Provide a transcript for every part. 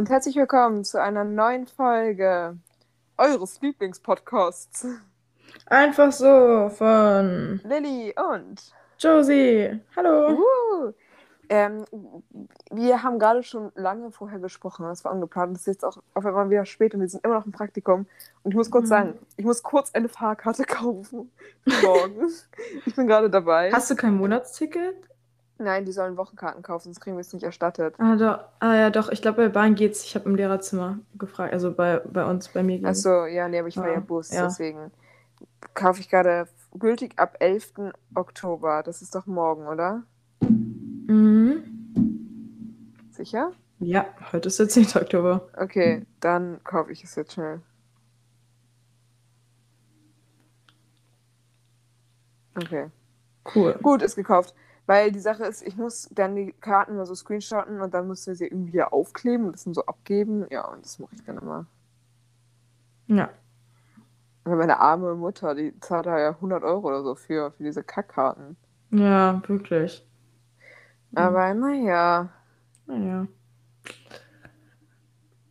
und herzlich willkommen zu einer neuen Folge eures Lieblingspodcasts. Einfach so von Lilly und Josie. Hallo. uh, ähm, wir haben gerade schon lange vorher gesprochen, das war ungeplant. Es ist jetzt auch auf einmal wieder spät und wir sind immer noch im Praktikum. Und ich muss kurz Mhm. sagen, ich muss kurz eine Fahrkarte kaufen für morgen. ich bin gerade dabei. Hast du kein Monatsticket? Nein, die sollen Wochenkarten kaufen, sonst kriegen wir es nicht erstattet. Ah, doch. Ah ja, doch. Ich glaube, bei Bahn geht's. Ich habe im Lehrerzimmer gefragt. Also bei, bei uns, bei mir. ging's. Achso, ja, nee, aber ich war Ja, ja Bus, ja. deswegen kaufe ich gerade gültig ab 11. Oktober. Das ist doch morgen, oder? Mhm. Sicher? Ja, heute ist der 10. Oktober. Okay, dann kaufe ich es jetzt schnell. Okay. Cool. Gut, ist gekauft. Weil die Sache ist, ich muss dann die Karten mal so screenshotten und dann müssen wir sie irgendwie aufkleben und das dann so abgeben. Ja, und das mache ich dann immer. Ja. Aber meine arme Mutter, die zahlt da ja 100 Euro oder so für, für diese Kackkarten. Ja, wirklich. Aber naja. Naja.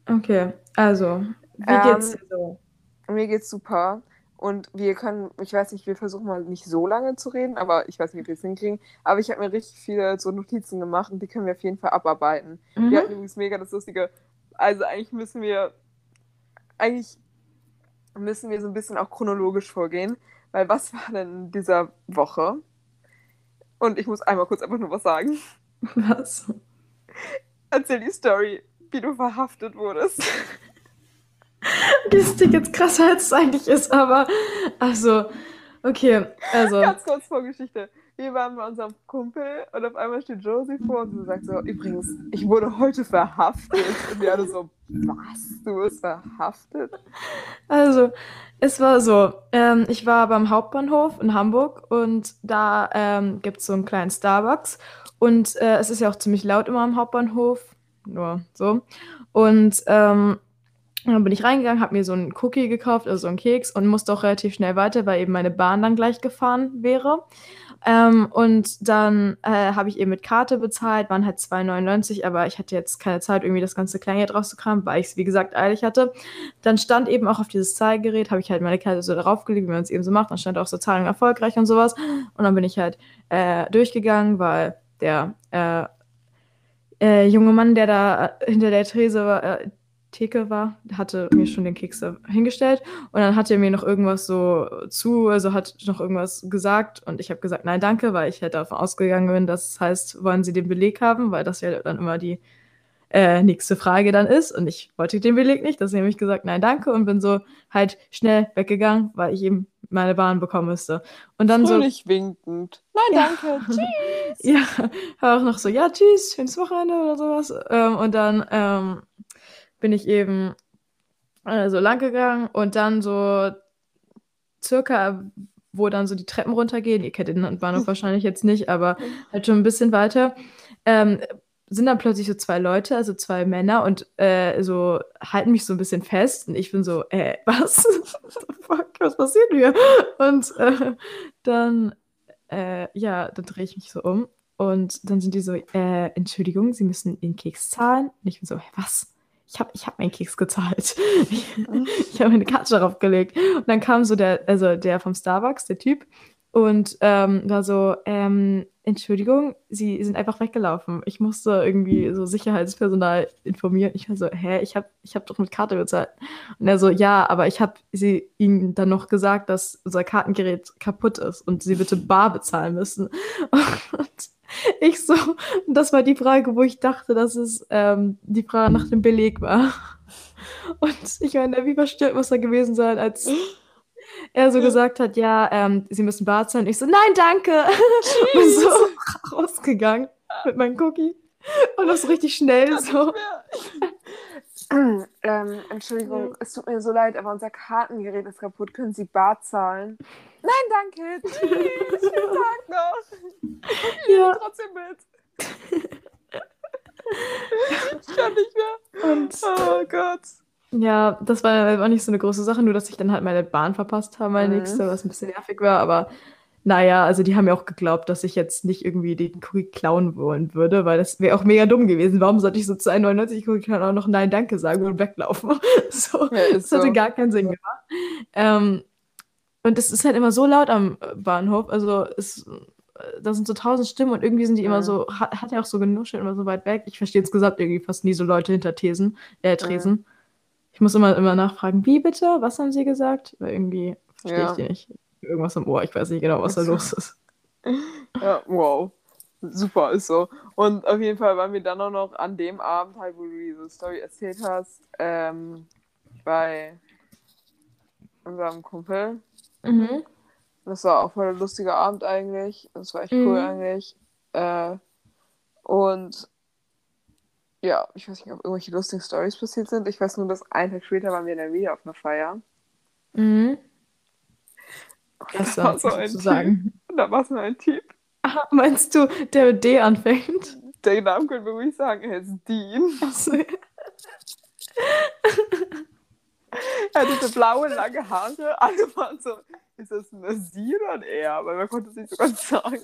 Okay, also, wie Ähm, geht's dir so? Mir geht's super. Und wir können, ich weiß nicht, wir versuchen mal nicht so lange zu reden, aber ich weiß nicht, ob wir es hinkriegen. Aber ich habe mir richtig viele so Notizen gemacht und die können wir auf jeden Fall abarbeiten. Mhm. Wir hatten übrigens mega das Lustige. Also eigentlich müssen wir, eigentlich müssen wir so ein bisschen auch chronologisch vorgehen. Weil was war denn in dieser Woche? Und ich muss einmal kurz einfach nur was sagen. Was? Erzähl die Story, wie du verhaftet wurdest. Klingt jetzt krasser, als es eigentlich ist, aber also, okay, also, Ganz kurz Vorgeschichte. Wir waren bei unserem Kumpel und auf einmal steht Josie vor und sie sagt so, übrigens, ich wurde heute verhaftet. Und wir alle so, was? Du wirst verhaftet? also, es war so, ähm, ich war beim Hauptbahnhof in Hamburg und da ähm, gibt es so einen kleinen Starbucks und äh, es ist ja auch ziemlich laut immer am Hauptbahnhof, nur so. Und ähm, dann bin ich reingegangen, habe mir so einen Cookie gekauft, also so einen Keks und musste auch relativ schnell weiter, weil eben meine Bahn dann gleich gefahren wäre. Ähm, und dann äh, habe ich eben mit Karte bezahlt, waren halt 2,99, aber ich hatte jetzt keine Zeit, irgendwie das ganze Kleingeld rauszukramen, weil ich es, wie gesagt, eilig hatte. Dann stand eben auch auf dieses Zahlgerät, habe ich halt meine Karte so darauf gelegt, wie man es eben so macht. Dann stand auch so Zahlung erfolgreich und sowas. Und dann bin ich halt äh, durchgegangen, weil der äh, äh, junge Mann, der da äh, hinter der Trese war, äh, Theke war, hatte mir schon den Keks da hingestellt und dann hat er mir noch irgendwas so zu, also hat noch irgendwas gesagt und ich habe gesagt, nein, danke, weil ich halt davon ausgegangen bin, das heißt, wollen Sie den Beleg haben, weil das ja dann immer die äh, nächste Frage dann ist und ich wollte den Beleg nicht, deswegen habe ich gesagt, nein, danke und bin so halt schnell weggegangen, weil ich eben meine Bahn bekommen müsste. Und dann so, Fröhlich winkend. Nein, Ja. danke. Tschüss. ja, war auch noch so, ja, tschüss, schönes Wochenende oder sowas. Ähm, und dann ähm, bin ich eben äh, so lang gegangen und dann so circa, wo dann so die Treppen runtergehen, ihr kennt den Bahnhof wahrscheinlich jetzt nicht, aber halt schon ein bisschen weiter, ähm, sind dann plötzlich so zwei Leute, also zwei Männer und äh, so halten mich so ein bisschen fest und ich bin so, äh, was? Fuck, was passiert hier? Und äh, dann, äh, ja, dann drehe ich mich so um und dann sind die so, äh, Entschuldigung, Sie müssen den Keks zahlen. Und ich bin so, hä, was? Ich habe ich hab meinen Keks gezahlt. Ich, ich habe meine Karte darauf gelegt. Und dann kam so der, also der vom Starbucks, der Typ, und ähm, war so, ähm, Entschuldigung, Sie sind einfach weggelaufen. Ich musste irgendwie so Sicherheitspersonal informieren. Ich war so, hä, ich habe ich hab doch mit Karte bezahlt. Und er so, ja, aber ich habe sie ihnen dann noch gesagt, dass unser Kartengerät kaputt ist und sie bitte bar bezahlen müssen. Und ich so, das war die Frage, wo ich dachte, dass es ähm, die Frage nach dem Beleg war. Und ich meine, wie verstört muss er gewesen sein, als er so gesagt hat, ja, ähm, sie müssen bar zahlen. Ich so, nein, danke. Und so rausgegangen mit meinem Cookie. Und das richtig schnell so. ähm, Entschuldigung, es tut mir so leid, aber unser Kartengerät ist kaputt. Können Sie bar zahlen? Nein, danke. Tschüss. Schönen Tag noch. Ich Ja. trotzdem mit. ich kann nicht mehr. Und Oh Gott. ja, das war, war nicht so eine große Sache, nur dass ich dann halt meine Bahn verpasst habe, meine Mhm. nächste, was ein bisschen nervig war, aber naja, also die haben ja auch geglaubt, dass ich jetzt nicht irgendwie den Cookie klauen wollen würde, weil das wäre auch mega dumm gewesen. Warum sollte ich so zu 1,99 Cookie klauen auch noch Nein, danke sagen und weglaufen? so, Ja, das ist hatte so. gar keinen Sinn gemacht. Ähm, und es ist halt immer so laut am äh, Bahnhof, also es, äh, da sind so tausend Stimmen und irgendwie sind die immer Mhm. so, hat, hat er auch so genuschelt, immer so weit weg. Ich verstehe insgesamt irgendwie fast nie so Leute hinter Thesen, äh, Tresen. Ich muss immer, immer nachfragen, wie bitte? Was haben sie gesagt? Weil irgendwie verstehe Ja. ich die nicht. Irgendwas im Ohr, ich weiß nicht genau, was da los ist. Ja, wow. Super, ist so. Und auf jeden Fall waren wir dann auch noch an dem Abend, halt, wo du diese Story erzählt hast, ähm, bei unserem Kumpel. Mhm. Das war auch voll ein lustiger Abend eigentlich. Das war echt Mhm. cool eigentlich. Äh, und ja, ich weiß nicht, ob irgendwelche lustigen Stories passiert sind. Ich weiß nur, dass einen Tag später waren wir dann wieder auf einer Feier. Mhm. Das da war so ein Typ. sozusagen. Und da war so ein Typ. Ah, meinst du, der mit D anfängt? Der Name können wir ruhig sagen, er ist Dean. Achso, Er hatte so blaue, lange Haare. Alle waren so, ist das ein er? Weil man konnte es nicht so ganz sagen.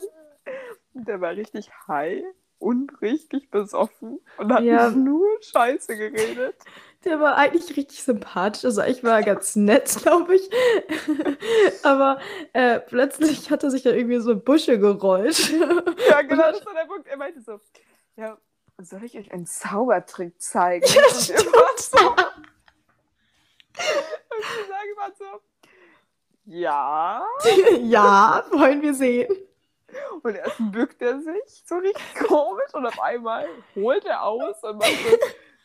Und der war richtig high und richtig besoffen und hat Ja. nur Scheiße geredet. Der war eigentlich richtig sympathisch. Also ich war ganz nett, glaube ich. Aber äh, plötzlich hat er sich da irgendwie so in Busche gerollt. Ja, genau, das war der Punkt. Er meinte so, ja, soll ich euch einen Zaubertrick zeigen? Ja, und so, und sagen immer so, ja. ja, wollen wir sehen. Und erst bückt er sich so richtig komisch und auf einmal holt er aus und macht so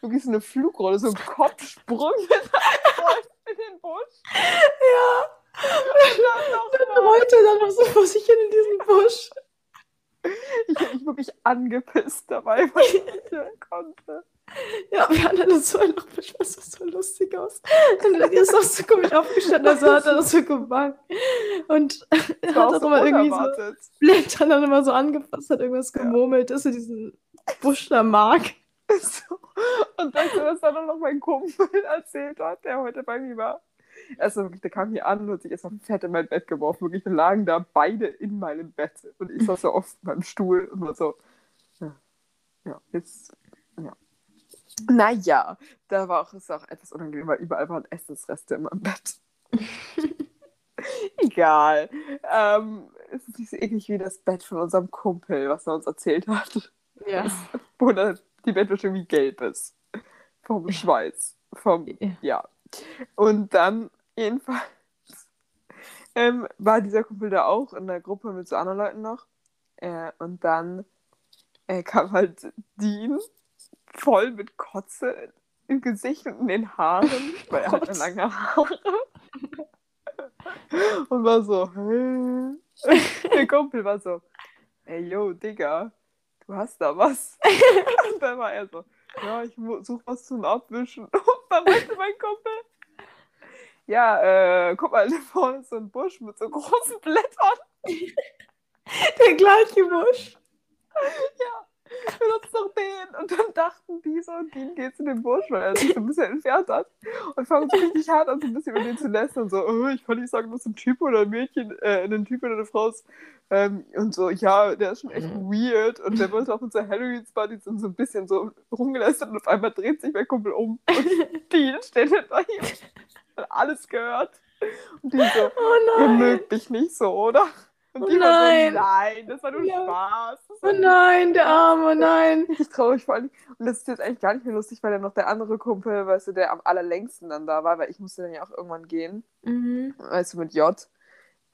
wirklich so eine Flugrolle, so einen Kopfsprung in den Busch. Ja. Und dann Dann rollte er dann noch so vor sich hin in diesen Busch. Ich habe mich wirklich angepisst dabei, weil ich nicht konnte. Ja, wir haben dann so noch was das so lustig aus. Und dann ist auch so komisch aufgestanden, also hat er das so gebannt. Und er Das hat auch so immer irgendwie so. Blättern dann immer so angefasst, hat irgendwas Ja. gemurmelt, dass er diesen Busch da mag. So. Und weißt du, was dann auch noch mein Kumpel erzählt hat, der heute bei mir war? Also wirklich, der kam hier an und hat sich erstmal fett in mein Bett geworfen. Wirklich, wir lagen da beide in meinem Bett. Und ich saß so auf meinem Stuhl und war so, ja, ja jetzt, ja. Naja, da war auch, ist auch etwas unangenehm, weil überall waren Essensreste in meinem Bett. Egal. Ähm, es ist nicht so eklig wie das Bett von unserem Kumpel, was er uns erzählt hat Ja. wo die Bettwäsche irgendwie gelb ist. Vom Schweiß. Vom, Ja. ja. Und dann, jedenfalls, ähm, war dieser Kumpel da auch in der Gruppe mit so anderen Leuten noch. Äh, und dann äh, kam halt Dean voll mit Kotze im Gesicht und in den Haaren, weil er hatte lange Haare. und war so, hä? Der Kumpel war so, ey, yo, Digga, du hast da was. und dann war er so, ja, ich mu- such was zum Abwischen. Und dann meinte mein Kumpel, ja, äh, guck mal, da vorne ist so ein Busch mit so großen Blättern. Der gleiche Busch. Benutzt doch den. Und dann dachten die so, Dean geht zu dem Busch, weil er sich so ein bisschen entfernt hat. Und fangen so richtig hart an, so ein bisschen über den zu lästern. So, oh, ich kann nicht sagen, dass ein Typ oder ein Mädchen, äh, ein Typ oder eine Frau ist. Ähm, und so, ja, der ist schon echt weird. Und der wollte auf unserer Halloween-Party und so ein bisschen so rumgelästert. Und auf einmal dreht sich mein Kumpel um. Und Dean steht hinter ihm. Hat alles gehört. Und die so, Oh ihr nein. mögt mich nicht so, oder? Und Oh nein. so, nein, das war nur Ja. Spaß. Oh nein, der Arme, oh nein. richtig traurig vor allem. Und das ist jetzt eigentlich gar nicht mehr lustig, weil dann noch der andere Kumpel, weißt du, der am allerlängsten dann da war, weil ich musste dann ja auch irgendwann gehen, Mhm. weißt du, mit J,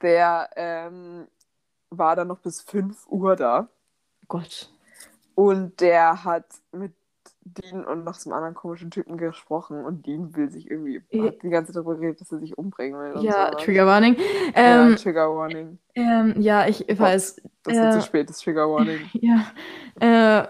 der ähm, war dann noch bis 5 Uhr da. Gott. Und der hat mit Dean und noch einem anderen komischen Typen gesprochen und Dean will sich irgendwie, Ja. hat die ganze Zeit darüber geredet, dass er sich umbringen will. Ja, so. Trigger Warning. ja, Ähm, Trigger Warning. ähm, ja, ich weiß. Das wird äh, zu spät, das Trigger Warning. Ja. Äh,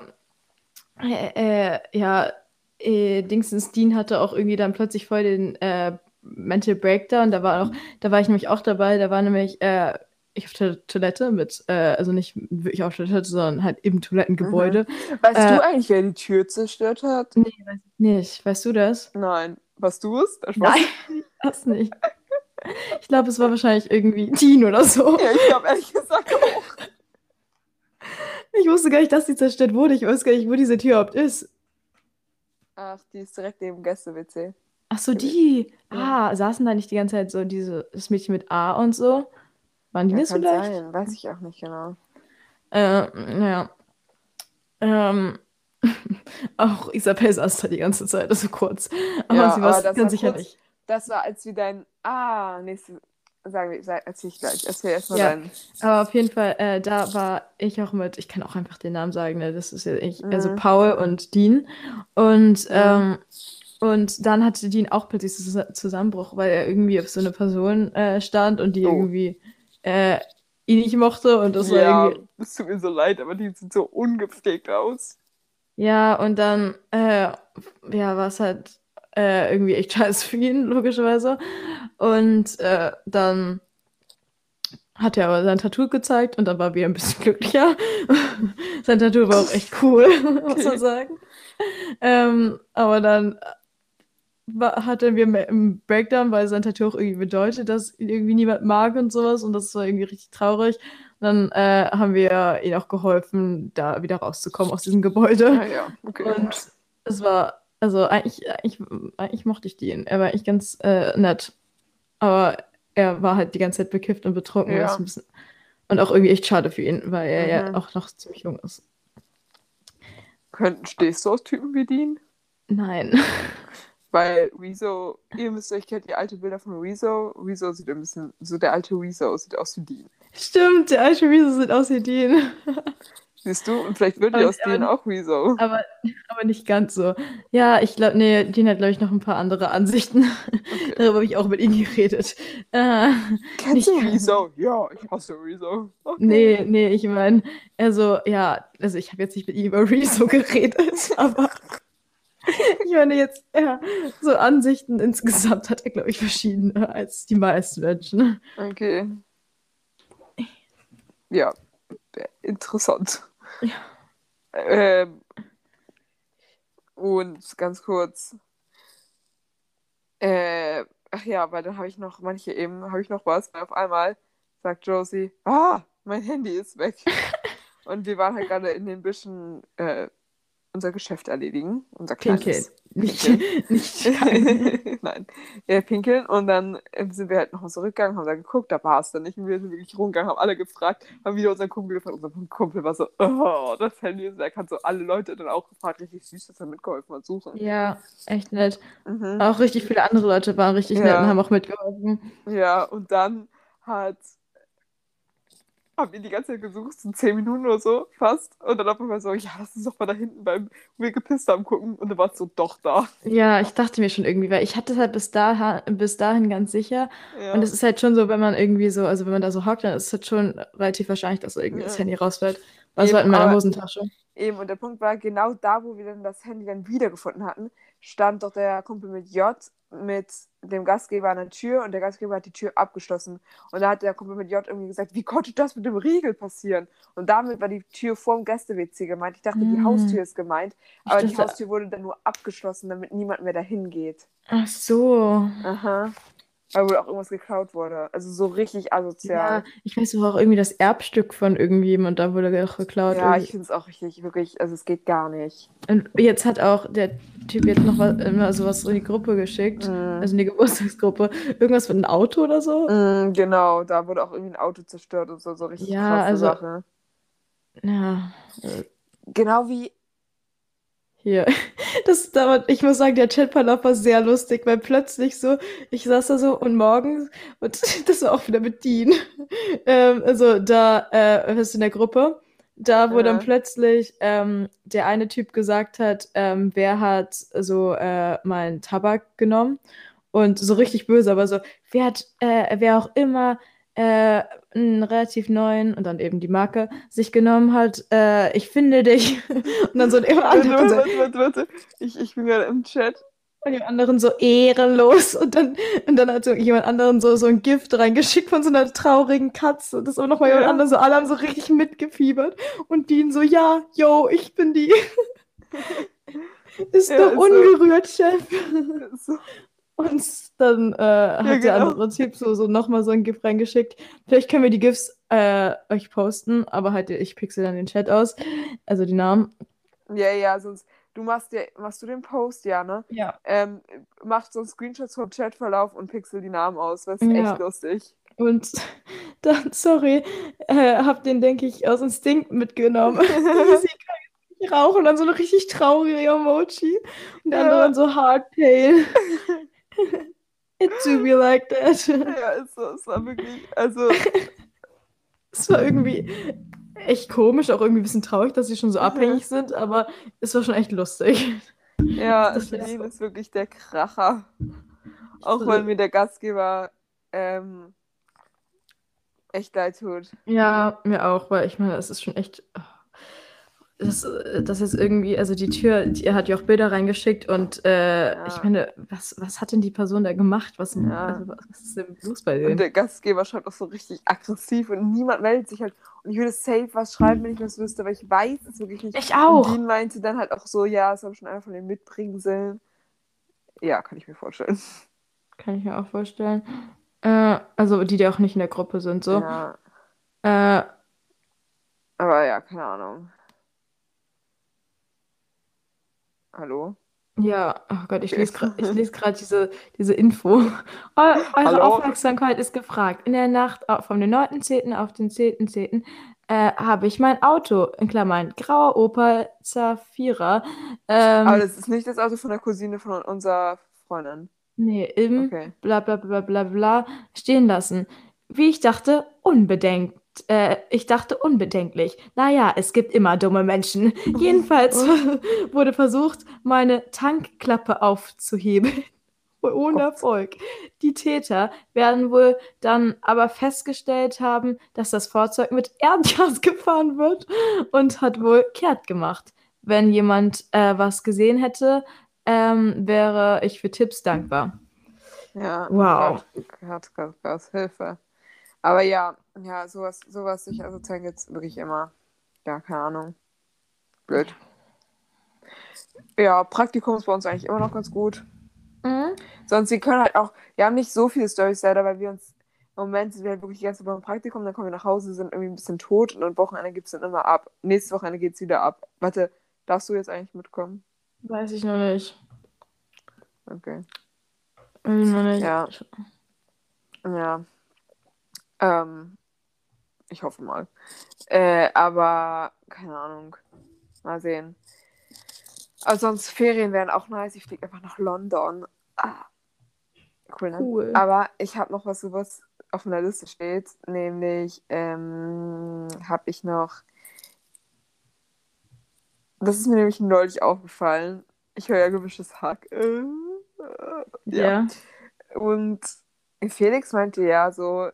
äh, äh, ja, äh, Dingsens Dean hatte auch irgendwie dann plötzlich voll den äh, Mental Breakdown. Da war auch, da war ich nämlich auch dabei. Da war nämlich äh, ich auf der Toilette mit, äh, also nicht wirklich auf der Toilette, sondern halt im Toilettengebäude. Weißt Äh, du eigentlich, wer die Tür zerstört hat? Nee, weiß ich nicht. Weißt du das? Nein. Was du es? Nein, das nicht. Ich glaube, es war wahrscheinlich irgendwie Dean oder so. Ja, ich glaube ehrlich gesagt auch. Ich wusste gar nicht, dass die zerstört wurde. Ich weiß gar nicht, wo diese Tür überhaupt ist. Ach, die ist direkt neben Gäste-WC. Ach so, die. Ja. Ah, saßen da nicht die ganze Zeit so diese, das Mädchen mit A und so? Waren die Ja, das vielleicht? sein. Weiß ich auch nicht genau. Äh, naja. Ähm, auch Isabel saß da die ganze Zeit, also kurz. Aber Ja, sie war aber ganz sicher kurz- nicht. Das war, als wir dein. Ah, nächste. Sagen wir, erzähl ich gleich. Erzähl erstmal Ja. dein. Aber auf jeden Fall, äh, da war ich auch mit, ich kann auch einfach den Namen sagen, ne? Das ist ja ich, also Mhm. Paul und Dean. Und, ähm, und dann hatte Dean auch plötzlich Zus- Zusammenbruch, weil er irgendwie auf so eine Person äh, stand und die Oh. irgendwie äh, ihn nicht mochte und das war ja, irgendwie. es tut mir so leid, aber die sieht so ungepflegt aus. Ja, und dann, äh, ja, war es halt äh, irgendwie echt scheiße für ihn, logischerweise. Und äh, dann hat er aber sein Tattoo gezeigt und dann war wir ein bisschen glücklicher. sein Tattoo war auch echt cool, muss man Okay. sagen. Ähm, aber dann war, hatten wir einen Breakdown, weil sein Tattoo auch irgendwie bedeutet, dass ihn irgendwie niemand mag und sowas und das war irgendwie richtig traurig. Und dann äh, haben wir ihm auch geholfen, da wieder rauszukommen aus diesem Gebäude. Ah ja, okay. Und es war, also eigentlich, eigentlich, eigentlich mochte ich den. Er war echt ganz äh, nett. Aber er war halt die ganze Zeit bekifft und betrunken. Ja. Ein bisschen, und auch irgendwie echt schade für ihn, weil er ja Mhm. auch noch ziemlich jung ist. Könnten, stehst du aus Typen wie Dean? Nein. Weil Rezo, ihr müsst euch kennt die alte Bilder von Rezo. Rezo sieht ein bisschen, so der alte Rezo sieht aus wie Dean. Stimmt, der alte Rezo sieht aus wie Dean. Siehst du? Und vielleicht wird Aber- aus aber- Dean auch Rezo. Aber, aber nicht ganz so. Ja, ich glaube, nee, Dean hat, glaube ich, noch ein paar andere Ansichten. Okay. Darüber habe ich auch mit ihm geredet. Äh, Kennst du Rezo? Ja, ich hasse Rezo. Okay. Nee, nee, ich meine, also, ja, also ich habe jetzt nicht mit ihm über Rezo geredet, aber ich meine jetzt, ja, so Ansichten insgesamt hat er, glaube ich, verschiedene als die meisten Menschen. Okay. Ja, äh, interessant. Ja. Ähm, und ganz kurz. Äh, ach ja, weil dann habe ich noch, manche eben, habe ich noch was, weil auf einmal sagt Josie, ah, mein Handy ist weg. und wir waren halt gerade in den Büschen äh, unser Geschäft erledigen, unser Pinkeln. kleines Nicht, nicht. Nein, ja, pinkeln. Und dann ähm, sind wir halt nochmal zurückgegangen, haben da geguckt, da war es dann nicht. Und wir sind wirklich rumgegangen, haben alle gefragt, haben wieder unseren Kumpel gefragt. Unser Kumpel war so, oh, das Handy ist weg. Hat so alle Leute dann auch gefragt, richtig süß, dass er mitgeholfen hat, suchen. Ja, echt nett. Mhm. Auch richtig viele andere Leute waren richtig nett Ja. und haben auch mitgeholfen. Ja, und dann hat. Haben wir die ganze Zeit gesucht, so zehn Minuten oder so, fast. Und dann auf einmal so, ja, lass uns doch mal da hinten beim, wo wir gepisst haben, gucken. Und dann war es so, doch da. Ja, ich dachte mir schon irgendwie, weil ich hatte es halt bis dahin, bis dahin ganz sicher. Ja. Und es ist halt schon so, wenn man irgendwie so, also wenn man da so hockt, dann ist es halt schon relativ wahrscheinlich, dass so irgendwie Ja. das Handy rausfällt. Was Eben, war in meiner aber- Hosentasche. Eben, und der Punkt war, genau da, wo wir dann das Handy dann wiedergefunden hatten, stand doch der Kumpel mit J mit dem Gastgeber an der Tür und der Gastgeber hat die Tür abgeschlossen. Und da hat der Kumpel mit J irgendwie gesagt, wie konnte das mit dem Riegel passieren? Und damit war die Tür vorm Gäste-WC gemeint. Ich dachte, die Mm. Haustür ist gemeint, aber die dachte- Haustür wurde dann nur abgeschlossen, damit niemand mehr dahin geht. Ach so. Aha. Weil wohl auch irgendwas geklaut wurde. Also so richtig asozial. Ja, ich weiß aber auch irgendwie das Erbstück von irgendjemandem, da wurde auch geklaut. Ja, irgendwie. ich finde es auch richtig, wirklich, also es geht gar nicht. Und jetzt hat auch der Typ jetzt noch was, immer sowas in die Gruppe geschickt, Mhm. also in die Geburtstagsgruppe. Irgendwas mit einem Auto oder so. Mm, genau, da wurde auch irgendwie ein Auto zerstört und so, so richtig Ja, krasse also- Sache. Ja, Genau wie, hier. Das dauert, ich muss sagen, der Chatverlauf war sehr lustig, weil plötzlich so, ich saß da so und morgens, und das war auch wieder mit Dean, ähm, also da, äh, was in der Gruppe, da, wo dann Ja. plötzlich ähm, der eine Typ gesagt hat, ähm, wer hat so äh, meinen Tabak genommen und so richtig böse, aber so, wer hat, äh, wer auch immer äh, einen relativ neuen und dann eben die Marke sich genommen hat, äh, ich finde dich. Und dann so dem warte, anderen, warte, warte, warte, ich, ich bin gerade im Chat. und dem anderen so ehrenlos. Und dann, und dann hat so jemand anderen so, so ein Gift reingeschickt von so einer traurigen Katze. Und das war nochmal jemand Ja. anderes. So, alle haben so richtig mitgefiebert. Und Dean so, ja, yo, ich bin die. Ist Ja, doch ist so. ungerührt, Chef. So. Und dann äh, hat Ja, der genau. andere Typ so, so nochmal so ein GIF reingeschickt. Vielleicht können wir die GIFs äh, euch posten, aber halt ich pixel dann den Chat aus. Also die Namen. Ja, ja, sonst. Du machst ja, machst du den Post, ja, ne? Ja. Ähm, mach so Screenshots vom Chatverlauf und pixel die Namen aus. Das ist Ja. echt lustig. Und dann, sorry, äh, hab den, denke ich, aus Instinkt mitgenommen. Sie kann jetzt nicht rauchen und dann so eine richtig traurige Emoji. Und der andere Ja. dann so Hardtail. It do be like that. Ja, so, es war wirklich, also, Es war irgendwie echt komisch, auch irgendwie ein bisschen traurig, dass sie schon so abhängig sind, aber es war schon echt lustig. ja, Das so. ist wirklich der Kracher. Auch weil mir der Gastgeber ähm, echt leid tut. Ja, mir auch, weil ich meine, es ist schon echt. Das, das ist irgendwie, also die Tür, die, er hat ja auch Bilder reingeschickt und äh, Ja. ich meine, was, was hat denn die Person da gemacht? Was, Ja. also, was ist denn los bei Und denen? der Gastgeber schreibt auch so richtig aggressiv und niemand meldet sich halt. Und ich würde safe was schreiben, wenn ich das wüsste, aber ich weiß es wirklich nicht. Ich auch. Und Dean meinte dann halt auch so, ja, es haben schon einer von den Mitbringseln. Ja, kann ich mir vorstellen. Kann ich mir auch vorstellen. Äh, also die, die auch nicht in der Gruppe sind, so. Ja, Äh, aber ja, keine Ahnung. Hallo? Ja, oh Gott, ich lese gerade les diese, diese Info. Eu eure Hallo? Aufmerksamkeit ist gefragt. In der Nacht vom den 9.10. auf den 10.10. Äh, habe ich mein Auto, in Klammern, grauer Opel Zafira, ähm, Aber das ist nicht das Auto von der Cousine von unserer Freundin. nee, im Okay. bla bla bla bla bla stehen lassen. Wie ich dachte, unbedenkt. Äh, ich dachte unbedenklich. Naja, es gibt immer dumme Menschen. Jedenfalls wurde versucht, meine Tankklappe aufzuheben. Ohne. Erfolg. Die Täter werden wohl dann aber festgestellt haben, dass das Fahrzeug mit Erdgas gefahren wird und hat wohl kehrt gemacht. Wenn jemand äh, was gesehen hätte, ähm, wäre ich für Tipps dankbar. Ja. Wow. Gott, Hilfe. Aber ja, ja, sowas, sowas sich also zeigen jetzt wirklich immer. Ja, keine Ahnung. Blöd. Ja, Praktikum ist bei uns eigentlich immer noch ganz gut. Mhm. Sonst, wir können halt auch, wir haben nicht so viele Storys leider, weil wir uns, im Moment sind wir halt wirklich die ganze Zeit beim Praktikum, dann kommen wir nach Hause, sind irgendwie ein bisschen tot und am Wochenende gibt es dann immer ab. Nächstes Wochenende geht es wieder ab. Warte, darfst du jetzt eigentlich mitkommen? Weiß ich noch nicht. Okay. Weiß ich noch nicht. Ja. Ja. Ähm, ich hoffe mal. Äh, aber keine Ahnung. Mal sehen. Aber sonst Ferien wären auch nice. Ich fliege einfach nach London. Ah. Cool, ne? Cool. Aber ich habe noch was, was auf meiner Liste steht. Nämlich ähm, habe ich noch. Das ist mir nämlich neulich aufgefallen. Ich höre ja gemischtes Hack. Äh, äh, ja. und Felix meinte ja so,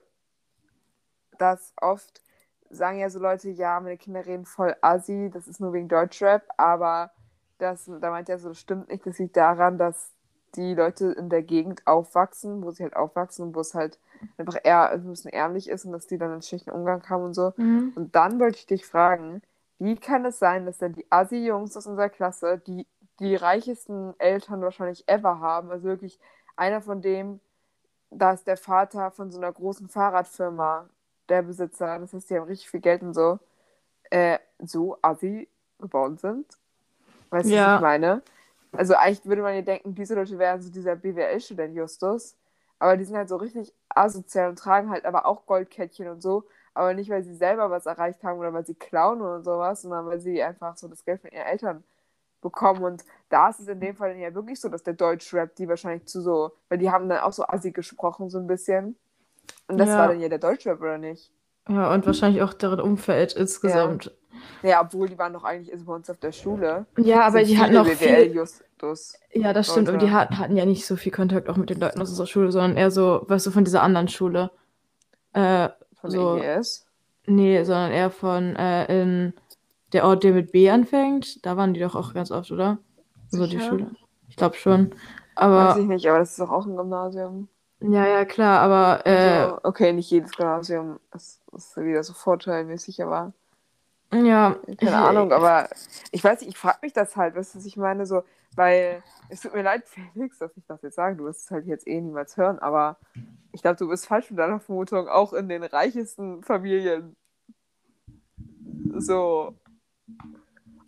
dass oft sagen ja so Leute, ja, meine Kinder reden voll assi, das ist nur wegen Deutschrap, aber das, da meint er so, das stimmt nicht, das liegt daran, dass die Leute in der Gegend aufwachsen, wo sie halt aufwachsen und wo es halt einfach eher ein bisschen ärmlich ist und dass die dann einen schlechten Umgang haben und so. Mhm. Und dann wollte ich dich fragen, wie kann es sein, dass dann die Assi-Jungs aus unserer Klasse, die die reichesten Eltern wahrscheinlich ever haben, also wirklich einer von dem, da ist der Vater von so einer großen Fahrradfirma, der Besitzer, das heißt, die haben richtig viel Geld und so, äh, so assi geworden sind. Weißt du, was Ja. ich meine? Also eigentlich würde man ja denken, diese Leute wären so dieser BWL-Student Justus, aber die sind halt so richtig asozial und tragen halt aber auch Goldkettchen und so, aber nicht, weil sie selber was erreicht haben oder weil sie klauen oder sowas, sondern weil sie einfach so das Geld von ihren Eltern bekommen. Und da ist es in dem Fall dann ja wirklich so, dass der Deutschrap die wahrscheinlich zu so, weil die haben dann auch so assi gesprochen, so ein bisschen. Und das Ja. war dann ja der Deutschrap, oder nicht? Ja, und wahrscheinlich auch deren Umfeld insgesamt. Ja, obwohl die waren doch eigentlich also bei uns auf der Schule. Ja, aber die hatten auch viel. BWL-Justus. Ja, das stimmt, aber Leute. die hatten, hatten ja nicht so viel Kontakt auch mit den Leuten aus unserer Schule, sondern eher so, weißt du, von dieser anderen Schule. Äh, Von So. der IGS. nee, sondern eher von äh, in der Ort, der mit B anfängt. Da waren die doch auch ganz oft, oder? So die Sicher? Schule. Ich glaube schon. Weiß Aber ich nicht, aber das ist doch auch ein Gymnasium. Ja, ja, klar, aber äh, so, okay, nicht jedes Gymnasium ist, ist wieder so vorteilmäßig, aber ja. keine Ahnung, aber ich weiß nicht, ich frage mich das halt, weißt du, was ich meine? So, Weil es tut mir leid, Felix, dass ich das jetzt sage. Du wirst es halt jetzt eh niemals hören, aber ich glaube, du bist falsch mit deiner Vermutung. Auch in den reichesten Familien. So.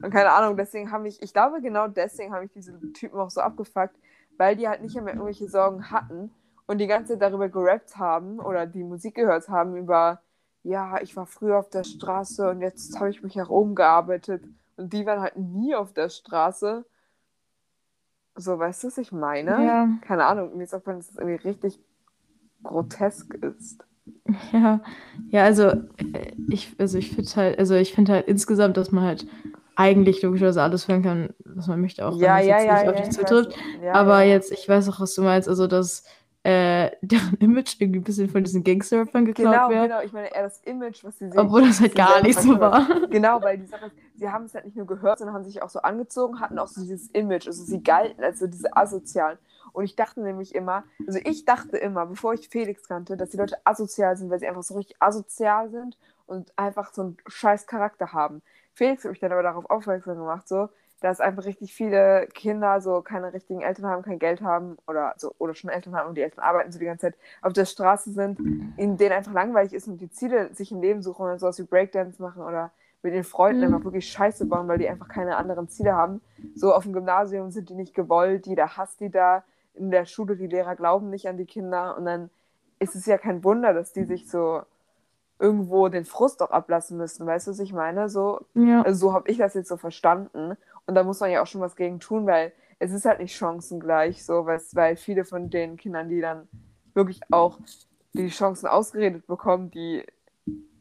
Und keine Ahnung, deswegen habe ich, ich glaube, genau deswegen habe ich diese Typen auch so abgefuckt, weil die halt nicht mehr irgendwelche Sorgen hatten und die ganze Zeit darüber gerappt haben oder die Musik gehört haben über, ja, ich war früher auf der Straße und jetzt habe ich mich nach oben gearbeitet. Und die waren halt nie auf der Straße. So, weißt du, was ich meine? Ja. Keine Ahnung, mir ist auch, wenn es irgendwie richtig grotesk ist. Ja, ja, also äh, ich, also ich finde halt, also ich finde halt insgesamt, dass man halt eigentlich logischerweise alles hören kann, was man möchte, auch Ja, wenn es jetzt ja, nicht auf dich zutrifft. Aber jetzt, ich weiß auch, was du meinst, also dass äh, deren Image irgendwie ein bisschen von diesen Gangster-Rappern geklaut Genau, wird, genau. Ich meine eher das Image, was sie sehen. obwohl das halt gar nicht so war. Genau, weil die Sache ist, sie haben es halt nicht nur gehört, sondern haben sich auch so angezogen, hatten auch so dieses Image. Also sie galten als so diese Asozialen. Und ich dachte nämlich immer, also ich dachte immer, bevor ich Felix kannte, dass die Leute asozial sind, weil sie einfach so richtig asozial sind und einfach so einen scheiß Charakter haben. Felix hat mich dann aber darauf aufmerksam gemacht, so, dass einfach richtig viele Kinder so keine richtigen Eltern haben, kein Geld haben oder so oder schon Eltern haben und die Eltern arbeiten so die ganze Zeit auf der Straße sind, in denen einfach langweilig ist und die Ziele sich im Leben suchen und sowas wie Breakdance machen oder mit den Freunden Mhm. einfach wirklich Scheiße bauen, weil die einfach keine anderen Ziele haben. So auf dem Gymnasium sind die nicht gewollt, jeder hasst die da. In der Schule, die Lehrer glauben nicht an die Kinder und dann ist es ja kein Wunder, dass die sich so irgendwo den Frust auch ablassen müssen. Weißt du, was ich meine? So, Ja. also so habe ich das jetzt so verstanden. Und da muss man ja auch schon was gegen tun, weil es ist halt nicht chancengleich, so, weil, viele von den Kindern, die dann wirklich auch die Chancen ausgeredet bekommen, die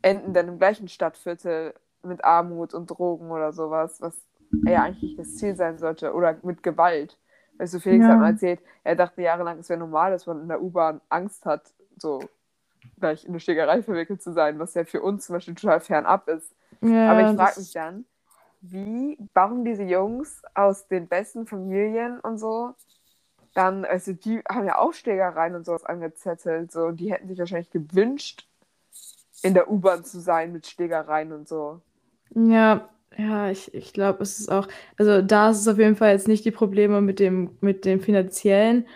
enden dann im gleichen Stadtviertel mit Armut und Drogen oder sowas, was ja eigentlich das Ziel sein sollte. Oder mit Gewalt. Weißt du, Felix Ja. hat mal erzählt, er dachte jahrelang, es wäre normal, dass man in der U-Bahn Angst hat, so gleich in eine Schlägerei verwickelt zu sein, was ja für uns zum Beispiel total fernab ist. Ja, Aber ich frage mich dann, wie, warum diese Jungs aus den besten Familien und so, dann, also die haben ja auch Schlägereien und sowas angezettelt, so, die hätten sich wahrscheinlich gewünscht, in der U-Bahn zu sein mit Schlägereien und so. Ja, ja, ich, ich glaube, es ist auch, also da ist es auf jeden Fall jetzt nicht die Probleme mit dem, mit dem finanziellen,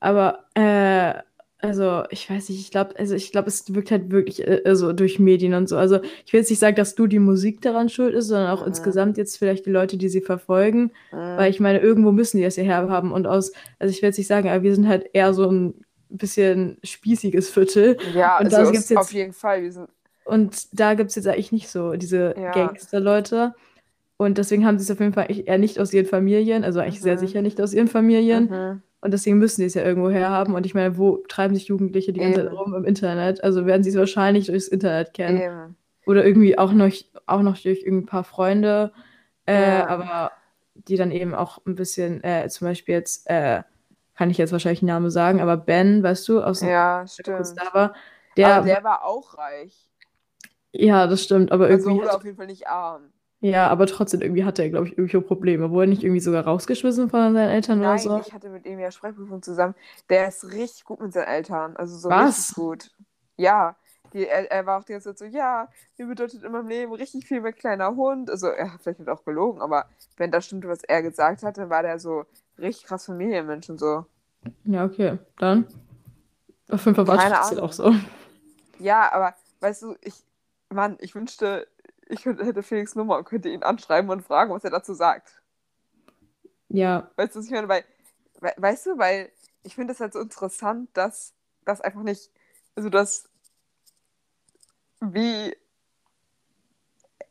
aber äh, also ich weiß nicht, ich glaube, also ich glaube, es wirkt halt wirklich also durch Medien und so. Also ich will jetzt nicht sagen, dass du die Musik daran schuld ist, sondern auch Mhm. insgesamt jetzt vielleicht die Leute, die sie verfolgen, Mhm. weil ich meine, irgendwo müssen die das ja herhaben und aus, also ich will jetzt nicht sagen, aber wir sind halt eher so ein bisschen spießiges Viertel. ja, und also gibt's jetzt- auf jeden Fall. Wir sind, Und da gibt es jetzt eigentlich nicht so diese Ja. Gangster-Leute. Und deswegen haben sie es auf jeden Fall eher nicht aus ihren Familien, also eigentlich sehr Mhm. sicher nicht aus ihren Familien. Und deswegen müssen die es ja irgendwo herhaben. Und ich meine, wo treiben sich Jugendliche die ganze Zeit Eben. rum im Internet? Also werden sie es wahrscheinlich durchs Internet kennen. Eben. Oder irgendwie auch noch, auch noch durch ein paar Freunde. Äh, Ja. Aber die dann eben auch ein bisschen, äh, zum Beispiel jetzt, äh, kann ich jetzt wahrscheinlich einen Namen sagen, aber Ben, weißt du, aus dem Ja, stimmt. da war, der, Aber der war auch reich. ja, das stimmt, aber Also, irgendwie oder hat auf jeden Fall nicht arm. Ja, aber trotzdem, irgendwie hatte er, glaube ich, irgendwelche Probleme. Wurde er nicht irgendwie sogar rausgeschmissen von seinen Eltern oder Nein, so? ich hatte mit ihm ja Sprechprüfung zusammen. Der ist richtig gut mit seinen Eltern. Also so Was? richtig gut. Ja. Die, er, er war auch die ganze Zeit so, ja, mir bedeutet in meinem Leben richtig viel mit kleiner Hund. Also er hat vielleicht hat auch gelogen, aber wenn das stimmte, was er gesagt hat, dann war der so richtig krass Familienmensch und so. Ja, okay. Dann. Auf jeden Fall war das auch so. Ja, aber weißt du, ich, Mann, ich wünschte, ich hätte Felix Nummer und könnte ihn anschreiben und fragen, was er dazu sagt. Ja, Weißt du, was ich meine? Weil, we weißt du, weil ich finde es halt so interessant, dass das einfach nicht, also das, wie,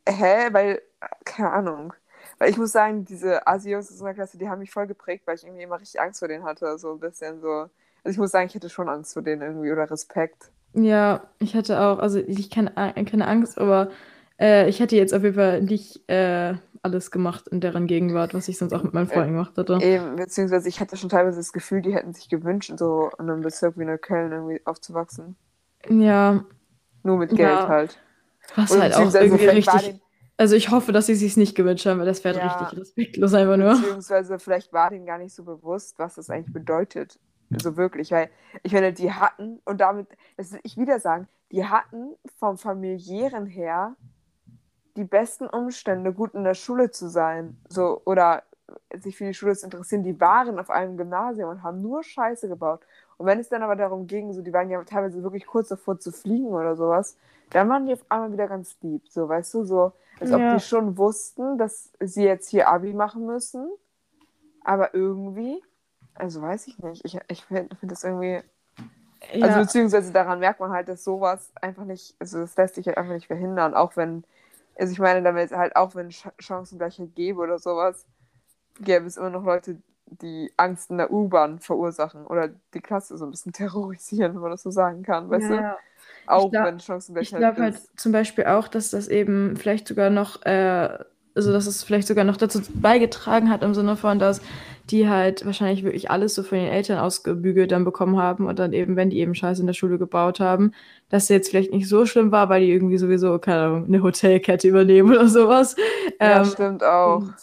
hä, weil, keine Ahnung. Weil ich muss sagen, diese Asios aus unserer Klasse, die haben mich voll geprägt, weil ich irgendwie immer richtig Angst vor denen hatte, so ein bisschen so. Also ich muss sagen, ich hätte schon Angst vor denen irgendwie oder Respekt. ja, ich hatte auch, also ich keine, keine Angst, aber äh, ich hätte jetzt auf jeden Fall nicht äh, alles gemacht in deren Gegenwart, was ich sonst auch mit meinen Freunden gemacht hätte. Eben, beziehungsweise ich hatte schon teilweise das Gefühl, die hätten sich gewünscht, so in einem Bezirk wie Neukölln irgendwie aufzuwachsen. Ja, Nur mit Ja. Geld halt. was Oder halt auch irgendwie richtig. Also ich hoffe, dass sie es sich nicht gewünscht haben, weil das wäre Ja. richtig respektlos einfach nur. Beziehungsweise vielleicht war denen gar nicht so bewusst, was das eigentlich bedeutet. So wirklich, weil ich meine, die hatten, und damit, das will ich wieder sagen, die hatten vom familiären her die besten Umstände, gut in der Schule zu sein. So, oder sich für die Schule zu interessieren, die waren auf einem Gymnasium und haben nur Scheiße gebaut. Und wenn es dann aber darum ging, so die waren ja teilweise wirklich kurz davor zu fliegen oder sowas, dann waren die auf einmal wieder ganz lieb, so weißt du, so als ob Ja. die schon wussten, dass sie jetzt hier Abi machen müssen, aber irgendwie, also weiß ich nicht, ich, ich finde find das irgendwie, also Ja, beziehungsweise daran merkt man halt, dass sowas einfach nicht, also das lässt sich halt einfach nicht verhindern, auch wenn, also ich meine damit halt auch wenn Ch Chancengleichheit gäbe oder sowas, gäbe es immer noch Leute, die Angst in der U-Bahn verursachen oder die Klasse so ein bisschen terrorisieren, wenn man das so sagen kann, weißt du? ja. Auch glaub- wenn Ich Chancengleichheit glaube halt zum Beispiel auch, dass das eben vielleicht sogar noch, äh, also dass es vielleicht sogar noch dazu beigetragen hat, im Sinne von, dass die halt wahrscheinlich wirklich alles so von den Eltern ausgebügelt dann bekommen haben und dann eben, wenn die eben Scheiße in der Schule gebaut haben, dass jetzt vielleicht nicht so schlimm war, weil die irgendwie sowieso, keine Ahnung, eine Hotelkette übernehmen oder sowas. Ja, Ähm, stimmt auch.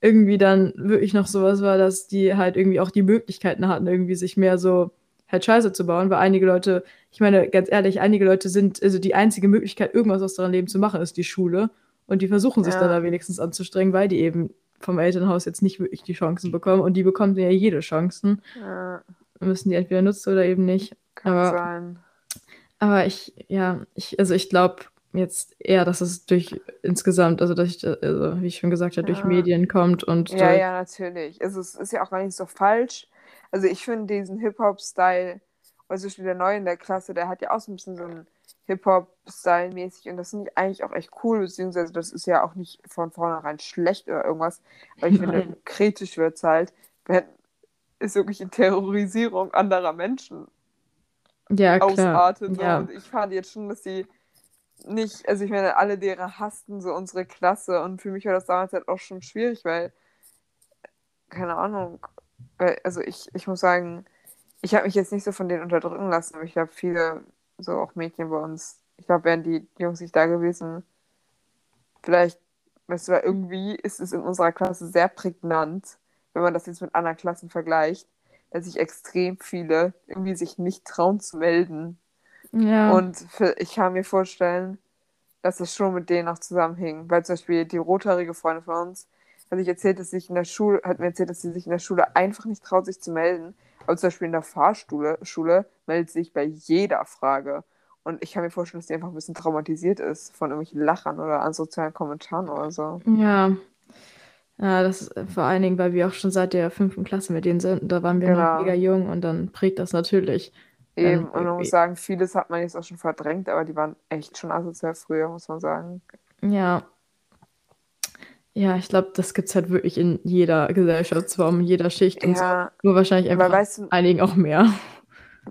irgendwie dann wirklich noch sowas war, dass die halt irgendwie auch die Möglichkeiten hatten, irgendwie sich mehr so halt Scheiße zu bauen, weil einige Leute, ich meine, ganz ehrlich, einige Leute sind, also die einzige Möglichkeit, irgendwas aus deren Leben zu machen, ist die Schule. Und die versuchen sich Ja. dann da wenigstens anzustrengen, weil die eben vom Elternhaus jetzt nicht wirklich die Chancen bekommen. Und die bekommen ja jede Chancen. Ja, Müssen die entweder nutzen oder eben nicht. kann Aber- sein. Aber ich, ja, ich, also ich glaube jetzt eher, dass es durch insgesamt, also durch, also wie ich schon gesagt habe, durch Ja. Medien kommt und Ja, durch, ja, natürlich. Also es ist ja auch gar nicht so falsch. Also ich finde diesen Hip-Hop-Style, also Beispiel der Neue in der Klasse, der hat ja auch so ein bisschen so einen Hip-Hop-Style mäßig und das finde ich eigentlich auch echt cool, beziehungsweise das ist ja auch nicht von vornherein schlecht oder irgendwas, aber ich finde, Nein. kritisch wird es halt, wenn es wirklich in Terrorisierung anderer Menschen ja, ausartet. Ja. Und ich fand jetzt schon, dass sie nicht, also ich meine, alle Lehrer hassten so unsere Klasse und für mich war das damals halt auch schon schwierig, weil, keine Ahnung, weil, also ich, ich muss sagen, ich habe mich jetzt nicht so von denen unterdrücken lassen, aber ich glaube, viele, so auch Mädchen bei uns, ich glaube, wären die Jungs nicht da gewesen, vielleicht, weißt du, weil irgendwie ist es in unserer Klasse sehr prägnant, wenn man das jetzt mit anderen Klassen vergleicht, dass sich extrem viele irgendwie sich nicht trauen zu melden. Ja. Und für, ich kann mir vorstellen, dass es schon mit denen auch zusammenhing. Weil zum Beispiel die rothaarige Freundin von uns hat sich erzählt, dass sich in der Schule, hat mir erzählt, dass sie sich in der Schule einfach nicht traut, sich zu melden. Aber zum Beispiel in der Fahrschule Schule meldet sie sich bei jeder Frage. Und ich kann mir vorstellen, dass die einfach ein bisschen traumatisiert ist von irgendwelchen Lachern oder an sozialen Kommentaren oder so. Ja. Ja, das ist äh, vor allen Dingen, weil wir auch schon seit der fünften Klasse mit denen sind. Da waren wir noch Genau. mega jung und dann prägt das natürlich. Eben, Dann und man muss sagen, vieles hat man jetzt auch schon verdrängt, aber die waren echt schon asozial früher, muss man sagen. Ja. Ja, ich glaube, das gibt es halt wirklich in jeder Gesellschaftsform, in jeder Schicht und so. Ja, Nur wahrscheinlich einfach weißt du, einigen auch mehr.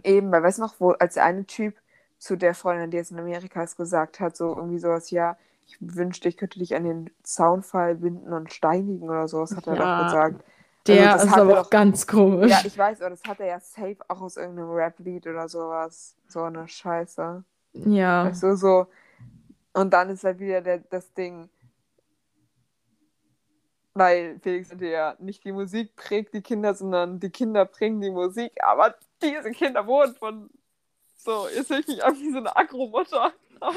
Eben, weil weißt du noch, wo als der eine Typ zu der Freundin, die jetzt in Amerika ist, gesagt hat, so irgendwie sowas, ja, ich wünschte, ich könnte dich an den Zaunfall binden und steinigen oder sowas, hat er Ja, doch gesagt. Der das ist er aber auch ganz komisch. Ja, ich weiß, aber das hat er ja safe auch aus irgendeinem Rap-Lied oder sowas. So eine Scheiße. Ja. Weißt du, so. Und dann ist halt wieder der, das Ding, weil Felix sagte ja, nicht die Musik prägt die Kinder, sondern die Kinder prägen die Musik. Aber diese Kinder wurden von so, jetzt höre ich mich an wie so eine Agromutter.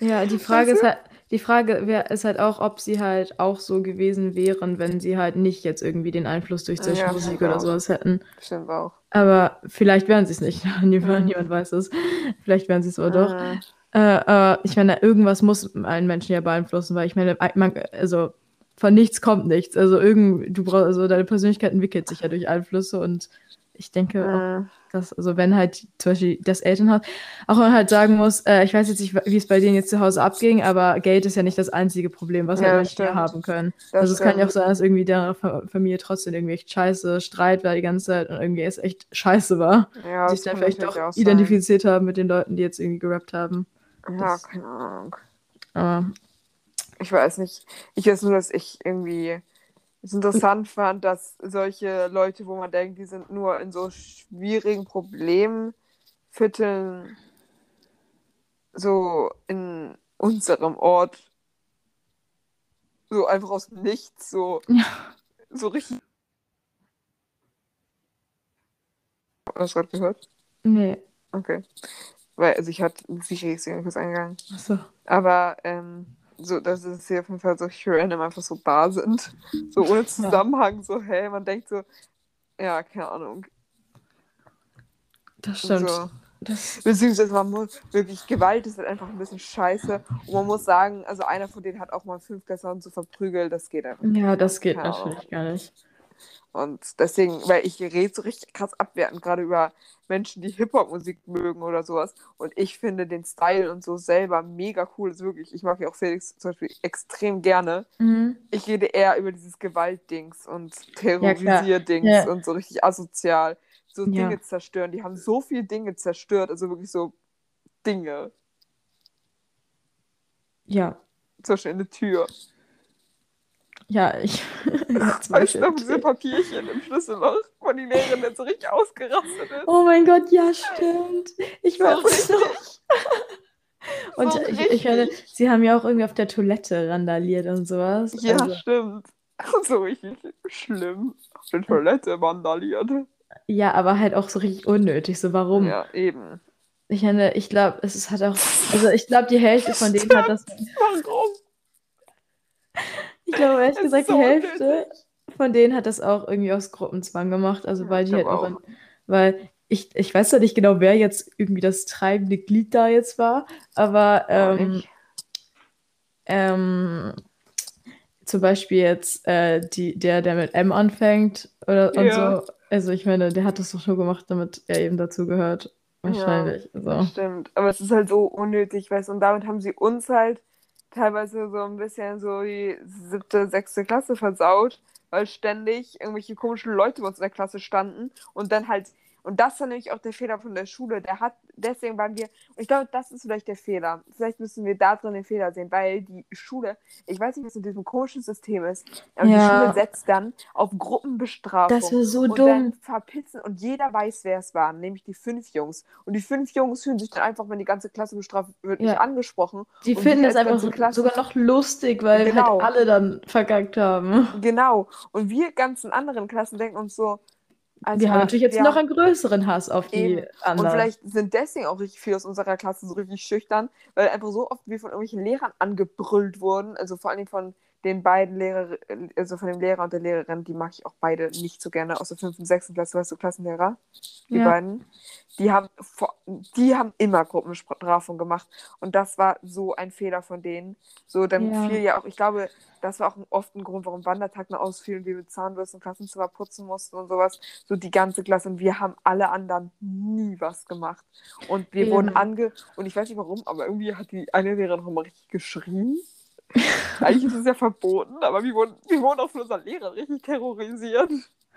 Ja, die Frage ist halt, die Frage wär, ist halt auch, ob sie halt auch so gewesen wären, wenn sie halt nicht jetzt irgendwie den Einfluss durch solche Ja, Musik oder auch. sowas hätten. stimmt auch. Aber vielleicht wären sie es nicht. Niemand, Mhm. niemand weiß es. Vielleicht wären sie es aber doch. Äh, Äh, ich meine, irgendwas muss einen Menschen ja beeinflussen, weil ich meine, man, also von nichts kommt nichts. Also irgend, du brauchst, also deine Persönlichkeit entwickelt sich ja durch Einflüsse und ich denke auch, dass, also wenn halt zum Beispiel das Elternhaus, auch wenn man halt sagen muss, äh, ich weiß jetzt nicht, wie es bei denen jetzt zu Hause abging, aber Geld ist ja nicht das einzige Problem, was Ja, halt Menschen haben können. das also es kann ja auch sein, dass irgendwie der Fa- Familie trotzdem irgendwie echt scheiße Streit war die ganze Zeit und irgendwie es echt scheiße war. Ja, sich dann vielleicht doch auch identifiziert haben mit den Leuten, die jetzt irgendwie gerappt haben. Ja, keine Ahnung. Aber Ich weiß nicht. Ich weiß nur, dass ich irgendwie es interessant fand, dass solche Leute, wo man denkt, die sind nur in so schwierigen Problemvierteln, so in unserem Ort, so einfach aus Nichts, so, Ja. so richtig. Hast du gerade gehört? nee. Okay. Weil, also ich hatte sicher ist kurz eingegangen. Achso. Aber ähm, so, dass sie auf jeden Fall so random einfach so da sind. So ohne Zusammenhang, so, hey, man denkt so, ja, keine Ahnung. Das stimmt. So. Das, Beziehungsweise man muss wirklich, Gewalt ist halt einfach ein bisschen scheiße. Und man muss sagen, also einer von denen hat auch mal fünf Personen so verprügelt, das geht einfach nicht. ja, das geht Keine natürlich Ahnung. gar nicht. Und deswegen, weil ich rede so richtig krass abwertend, gerade über Menschen, die Hip-Hop-Musik mögen oder sowas. Und ich finde den Style und so selber mega cool. Ist wirklich, ich mag ja auch Felix zum Beispiel extrem gerne. Mhm. Ich rede eher über dieses Gewaltdings und Ja. Terrorisierdings Ja. und so richtig asozial. So Ja. Dinge zerstören. Die haben so viele Dinge zerstört, also wirklich so Dinge. Ja, Zum Beispiel eine Tür. Ja, ich. Weißt du noch, diese Papierchen im Schlüsselloch, wo die Lehrerin dann so richtig ausgerastet ist? Oh mein Gott, ja, stimmt. Ich weiß es noch. Und so ich, ich richtig. sie haben ja auch irgendwie auf der Toilette randaliert und sowas. Ja, Also, stimmt. So richtig schlimm. Auf der Toilette vandaliert. ja, aber halt auch so richtig unnötig. So, warum? Ja, eben. Ich meine, ich glaube, es ist halt auch. Also, ich glaube, die Hälfte von denen hat das. Warum? Ich glaube, ehrlich Es gesagt, ist die so Hälfte unnötig. von denen hat das auch irgendwie aus Gruppenzwang gemacht. Also, Ja, weil die halt auch. In, weil ich, ich weiß ja nicht genau, wer jetzt irgendwie das treibende Glied da jetzt war. Aber ähm, ähm, zum Beispiel jetzt äh, die, der, der mit M anfängt oder und Ja. so. Also ich meine, der hat das doch nur gemacht, damit er eben dazu gehört. Wahrscheinlich. So. Stimmt, aber es ist halt so unnötig, weißt du, und damit haben sie uns halt teilweise so ein bisschen so die siebte, sechste Klasse versaut, weil ständig irgendwelche komischen Leute bei uns in der Klasse standen und dann halt, und das war nämlich auch der Fehler von der Schule, der hat, deswegen waren wir, und ich glaube, das ist vielleicht der Fehler, vielleicht müssen wir da drin den Fehler sehen, weil die Schule, ich weiß nicht, was mit diesem komischen System ist, aber Ja. die Schule setzt dann auf Gruppenbestrafung. Das wäre so und dumm. dann verpitzen und jeder weiß, wer es waren, nämlich die fünf Jungs. Und die fünf Jungs fühlen sich dann einfach, wenn die ganze Klasse bestraft wird, nicht Ja. angesprochen. Die finden es einfach Klasse- sogar noch lustig, weil Genau. halt alle dann verkackt haben. Genau. Und wir ganzen anderen Klassen denken uns so, also wir haben natürlich jetzt wir noch einen größeren Hass auf die Eben. Und anderen. vielleicht sind deswegen auch richtig viele aus unserer Klasse so richtig schüchtern, weil einfach so oft wir von irgendwelchen Lehrern angebrüllt wurden, also vor allem von den beiden Lehrer, also von dem Lehrer und der Lehrerin, die mag ich auch beide nicht so gerne aus der fünften und sechsten Klasse, weißt du, Klassenlehrer, die Ja. beiden, die haben, die haben immer Gruppenbestrafung gemacht und das war so ein Fehler von denen. So, dann Ja. fiel ja auch, ich glaube, das war auch oft ein Grund, warum Wandertag noch ausfiel und wir mit Zahnbürsten Klassenzimmer putzen mussten und sowas. So die ganze Klasse und wir haben alle anderen nie was gemacht. Und wir Eben. wurden ange... Und ich weiß nicht warum, aber irgendwie hat die eine Lehrerin noch mal richtig geschrien. Eigentlich ist es ja verboten, aber wir wurden, wir wurden auch von unseren Lehrern richtig terrorisiert.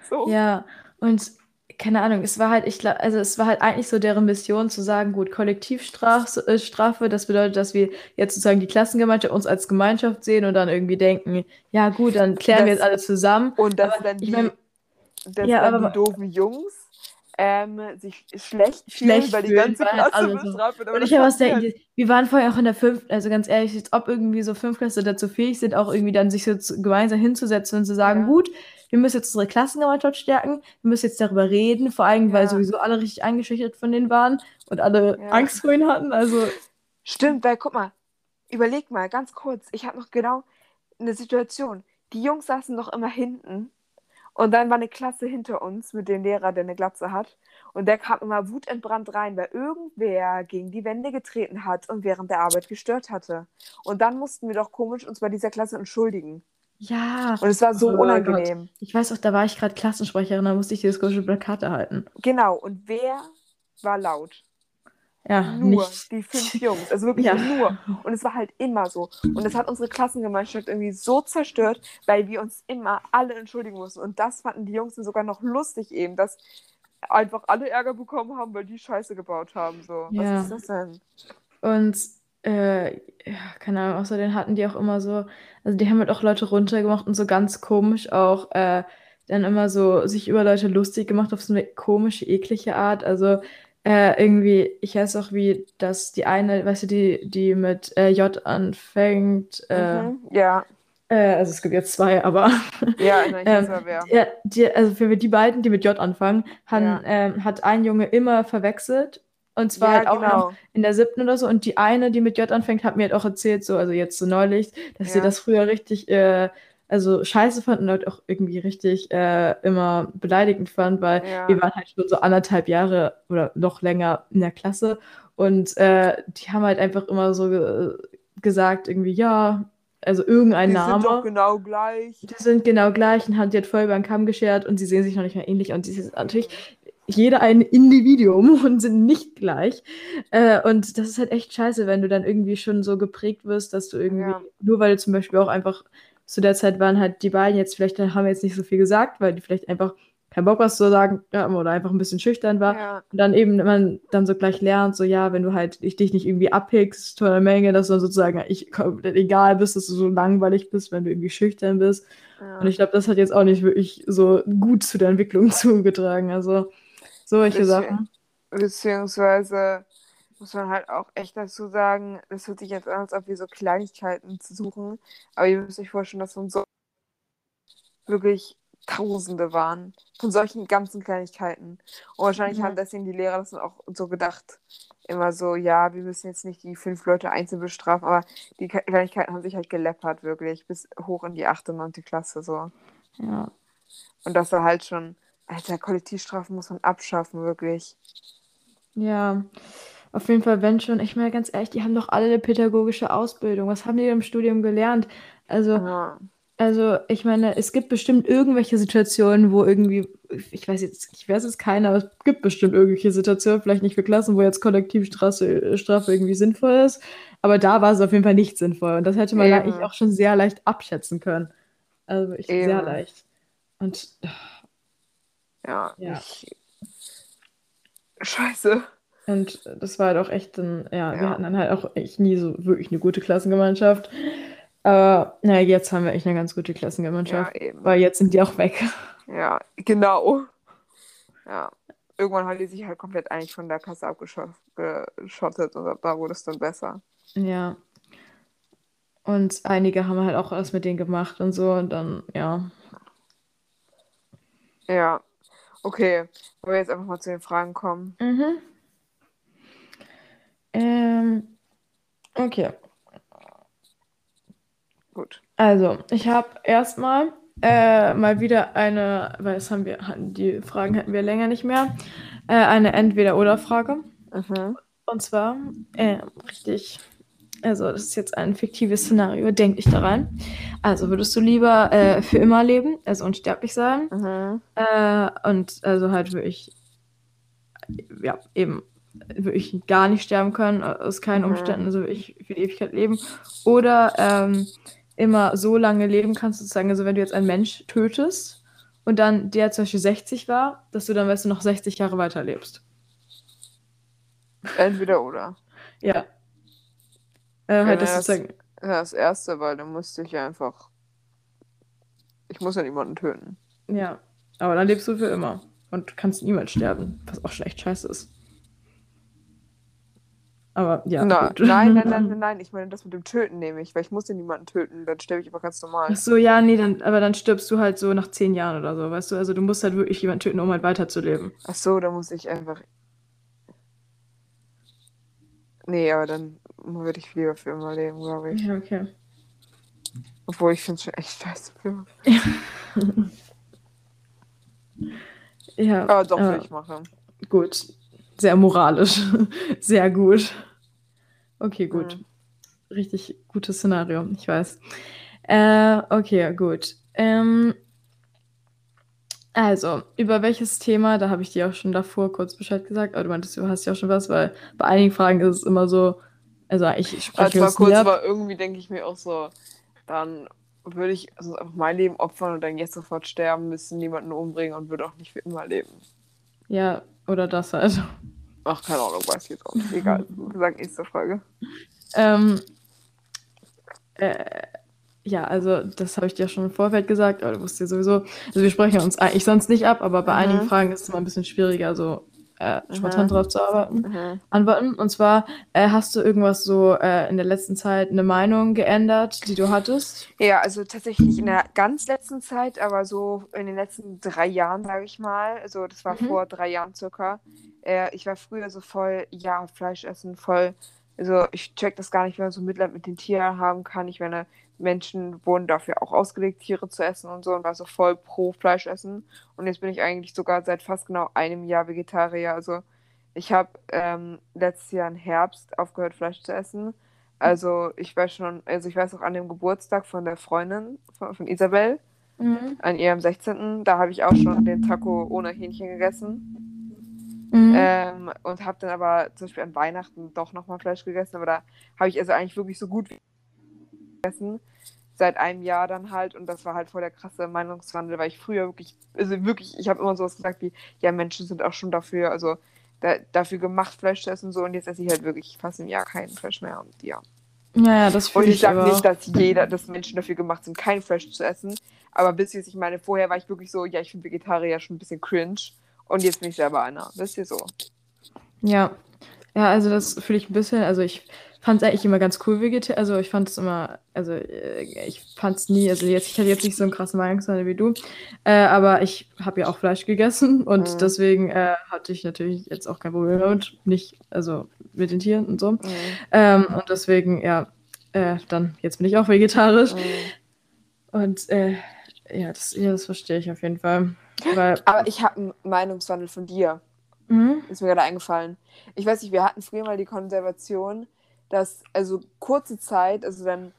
So. Ja, und keine Ahnung, es war halt, ich glaube, also es war halt eigentlich so deren Mission zu sagen, gut, Kollektivstrafe, äh, Strafe, das bedeutet, dass wir jetzt sozusagen die Klassengemeinschaft uns als Gemeinschaft sehen und dann irgendwie denken, ja gut, dann klären wir Das- jetzt alle zusammen. Und dass Aber dann ich die, mein- dass Ja, aber- die doofen Jungs ähm, sich schlecht fühlen, Schlecht weil die ganze weil Klasse alle so-. Aber Und ich habe hatten wir denken, wir waren vorher auch in der fünften, also ganz ehrlich, ob irgendwie so Fünftklässler dazu fähig sind, auch irgendwie dann sich so zu, gemeinsam hinzusetzen und zu sagen, Ja. gut, wir müssen jetzt unsere Klassengemeinschaft stärken, wir müssen jetzt darüber reden, vor allem, weil Ja. sowieso alle richtig eingeschüchtert von denen waren und alle Ja. Angst vor ihnen hatten, also Stimmt, weil guck mal, überleg mal ganz kurz, ich habe noch genau eine Situation. Die Jungs saßen noch immer hinten und dann war eine Klasse hinter uns mit dem Lehrer, der eine Glatze hat. Und der kam immer wutentbrannt rein, weil irgendwer gegen die Wände getreten hat und während der Arbeit gestört hatte. Und dann mussten wir doch komisch uns bei dieser Klasse entschuldigen. ja. Und es war so Oh unangenehm. Ich weiß auch, da war ich gerade Klassensprecherin, da musste ich dieses komische Plakat erhalten. Genau, und wer war laut? Ja, Nur nicht. die fünf Jungs. Also wirklich Ja. nur. Und es war halt immer so. Und es hat unsere Klassengemeinschaft irgendwie so zerstört, weil wir uns immer alle entschuldigen mussten. Und das fanden die Jungs dann sogar noch lustig eben, dass einfach alle Ärger bekommen haben, weil die Scheiße gebaut haben. So. Ja. Was ist das denn? Und äh, ja, keine Ahnung, außerdem hatten die auch immer so, also die haben halt auch Leute runtergemacht und so ganz komisch auch äh, dann immer so sich über Leute lustig gemacht auf so eine komische, eklige Art. Also äh, irgendwie, ich weiß auch, wie das die eine, weißt du, die, die mit äh, J anfängt, äh, Mhm. Ja, äh, also es gibt jetzt zwei, aber ja, nein, ich Ähm, wer. ja, die, also für die beiden, die mit J anfangen, han, Ja. ähm, hat ein Junge immer verwechselt Und zwar Ja, halt auch genau. noch in der siebten oder so. Und die eine, die mit J anfängt, hat mir halt auch erzählt, so, also jetzt so neulich, dass sie Ja. das früher richtig, äh, also scheiße fand und halt auch irgendwie richtig äh, immer beleidigend fand, weil Ja. wir waren halt schon so anderthalb Jahre oder noch länger in der Klasse. Und äh, die haben halt einfach immer so ge gesagt, irgendwie, ja, also irgendein Die Name. sind doch genau gleich. Die sind genau gleich und haben die halt voll über den Kamm geschert und sie sehen sich noch nicht mehr ähnlich. Und sie sind natürlich jeder ein Individuum und sind nicht gleich. Äh, und das ist halt echt scheiße, wenn du dann irgendwie schon so geprägt wirst, dass du irgendwie, Ja. nur weil du zum Beispiel auch einfach zu der Zeit waren halt die beiden jetzt vielleicht haben jetzt nicht so viel gesagt, weil die vielleicht einfach keinen Bock was zu sagen haben oder einfach ein bisschen schüchtern war. Ja. Und dann eben man dann so gleich lernt, so ja, wenn du halt ich, dich nicht irgendwie abhickst von der Menge, dass du dann sozusagen ich komplett egal bist, dass du so langweilig bist, wenn du irgendwie schüchtern bist. Ja. Und ich glaube, das hat jetzt auch nicht wirklich so gut zu der Entwicklung zugetragen. Also solche Deswegen- Sachen. Beziehungsweise muss man halt auch echt dazu sagen, das hört sich jetzt an, als ob wir so Kleinigkeiten suchen, aber ihr müsst euch vorstellen, dass von so wirklich Tausende waren von solchen ganzen Kleinigkeiten. Und wahrscheinlich Ja. haben deswegen die Lehrer das dann auch so gedacht. Immer so, ja, wir müssen jetzt nicht die fünf Leute einzeln bestrafen, aber die Ke- Kleinigkeiten haben sich halt geleppert, wirklich, bis hoch in die achte neunte Klasse so. Ja. Und das war halt schon, Alter, Kollektivstrafen muss man abschaffen, wirklich. Ja. Auf jeden Fall, wenn schon, ich meine ganz ehrlich, die haben doch alle eine pädagogische Ausbildung. Was haben die im Studium gelernt? Also, Ja. Also, ich meine, es gibt bestimmt irgendwelche Situationen, wo irgendwie, ich weiß jetzt, ich weiß jetzt keine, aber es gibt bestimmt irgendwelche Situationen, vielleicht nicht für Klassen, wo jetzt Kollektivstrafe Strafe irgendwie sinnvoll ist, aber da war es auf jeden Fall nicht sinnvoll und das hätte man eigentlich auch schon sehr leicht abschätzen können. Also wirklich sehr leicht. Und Ja, Ja. ich. Scheiße. Und das war halt auch echt ein, ja, wir Ja. hatten dann halt auch echt nie so wirklich eine gute Klassengemeinschaft. Aber naja, jetzt haben wir echt eine ganz gute Ja, Klassengemeinschaft, eben. weil jetzt sind die auch weg. Ja, genau. Ja. Irgendwann haben die sich halt komplett eigentlich von der Klasse abgeschottet und da wurde es dann besser. Ja. Und einige haben halt auch was mit denen gemacht und so und dann, ja. Ja. Okay. Wollen wir jetzt einfach mal zu den Fragen kommen? Mhm. Ähm, okay. Gut. Also, ich habe erstmal äh, mal wieder eine, weil es haben wir, die Fragen hatten wir länger nicht mehr, äh, eine Entweder-Oder-Frage. Mhm. Und zwar, äh, richtig, also das ist jetzt ein fiktives Szenario, denk dich da rein. Also, würdest du lieber äh, für immer leben, also unsterblich sein? Mhm. Äh, und also halt wirklich, ja, eben wirklich gar nicht sterben können, aus keinen Mhm. Umständen, also wirklich für die Ewigkeit leben. Oder ähm, immer so lange leben kannst, sozusagen, also wenn du jetzt einen Mensch tötest und dann der zum Beispiel 60 war, dass du dann, weißt du, noch 60 Jahre weiterlebst. Entweder oder. Ja. Äh, halt, das sozusagen, das erste, weil dann musste ich einfach. Ich muss ja niemanden töten. ja. Aber dann lebst du für immer und kannst niemals sterben, was auch schlecht scheiße ist. Aber ja, Na, nein, nein, nein, nein, nein. Ich meine, das mit dem Töten nehme ich, weil ich muss ja niemanden töten. Dann sterbe ich aber ganz normal. Ach so, ja, nee, dann, aber dann stirbst du halt so nach zehn Jahren oder so, weißt du? Also du musst halt wirklich jemanden töten, um halt weiterzuleben. Ach so, dann muss ich einfach. Nee, aber dann würde ich lieber für immer leben, glaube ich. Ja, okay. Obwohl ich finde es schon echt scheiße. Für immer. Ja, Aber doch, äh, würde ich machen. gut. Sehr moralisch. Sehr gut. Okay, gut. Mhm. Richtig gutes Szenario, ich weiß. Äh, okay, gut. Ähm, also, über welches Thema, da habe ich dir auch schon davor kurz Bescheid gesagt, aber du meintest, du hast ja auch schon was, weil bei einigen Fragen ist es immer so, also ich spreche Also kurz, ab. aber irgendwie denke ich mir auch so, dann würde ich also einfach mein Leben opfern und dann jetzt sofort sterben müssen, niemanden umbringen und würde auch nicht für immer leben. Ja, oder das halt. Ach, keine Ahnung, weiß ich jetzt auch nicht. Egal. Wir sagen nächste Frage. Ähm, äh, ja, also das habe ich dir schon im Vorfeld gesagt, aber du wusstest ja sowieso. Also wir sprechen uns eigentlich sonst nicht ab, aber bei Mhm. einigen Fragen ist es immer ein bisschen schwieriger, so äh, spontan mhm. drauf zu arbeiten, mhm. antworten. Und zwar, äh, hast du irgendwas so äh, in der letzten Zeit eine Meinung geändert, die du hattest? Ja, also tatsächlich in der ganz letzten Zeit, aber so in den letzten drei Jahren, sage ich mal. Also das war mhm. vor drei Jahren circa. Äh, ich war früher so voll, ja, Fleisch essen, voll. Also ich check das gar nicht, wenn man so Mitleid mit den Tieren haben kann. Ich meine, Menschen wurden dafür auch ausgelegt, Tiere zu essen und so und war so voll pro Fleisch essen. Und jetzt bin ich eigentlich sogar seit fast genau einem Jahr Vegetarier. Also ich habe ähm, letztes Jahr im Herbst aufgehört, Fleisch zu essen. Also ich weiß schon, also ich weiß auch an dem Geburtstag von der Freundin von, von Isabel, mhm. an ihrem 16. Da habe ich auch schon den Taco ohne Hähnchen gegessen. Mhm. Ähm, und habe dann aber zum Beispiel an Weihnachten doch nochmal Fleisch gegessen. Aber da habe ich also eigentlich wirklich so gut wie gegessen. Seit einem Jahr dann halt. Und das war halt voll der krasse Meinungswandel, weil ich früher wirklich, also wirklich, ich habe immer sowas gesagt wie, ja, Menschen sind auch schon dafür, also da, dafür gemacht, Fleisch zu essen und so. Und jetzt esse ich halt wirklich fast im Jahr kein Fleisch mehr. Und ja. Ja, ja, das Und ich, ich sage nicht, dass jeder, dass Menschen dafür gemacht sind, kein Fleisch zu essen. Aber bis jetzt, ich meine, vorher war ich wirklich so, ja, ich finde Vegetarier schon ein bisschen cringe. Und jetzt bin ich selber einer. Wisst ihr so? Ja. Ja, also das fühle ich ein bisschen, also ich fand es eigentlich immer ganz cool vegetarisch. Also ich fand es immer, also äh, ich fand es nie, also jetzt, ich hatte jetzt nicht so einen krassen Meinungswandel wie du, äh, aber ich habe ja auch Fleisch gegessen und mhm. deswegen äh, hatte ich natürlich jetzt auch kein Problem damit, nicht, also mit den Tieren und so. Mhm. Ähm, und deswegen, ja, äh, dann, jetzt bin ich auch vegetarisch. Mhm. Und äh, ja, das, ja, das verstehe ich auf jeden Fall. Weil, aber ich habe einen Meinungswandel von dir. Mhm. Ist mir gerade eingefallen. Ich weiß nicht, wir hatten früher mal die Konservation, dass, also kurze Zeit, also dann,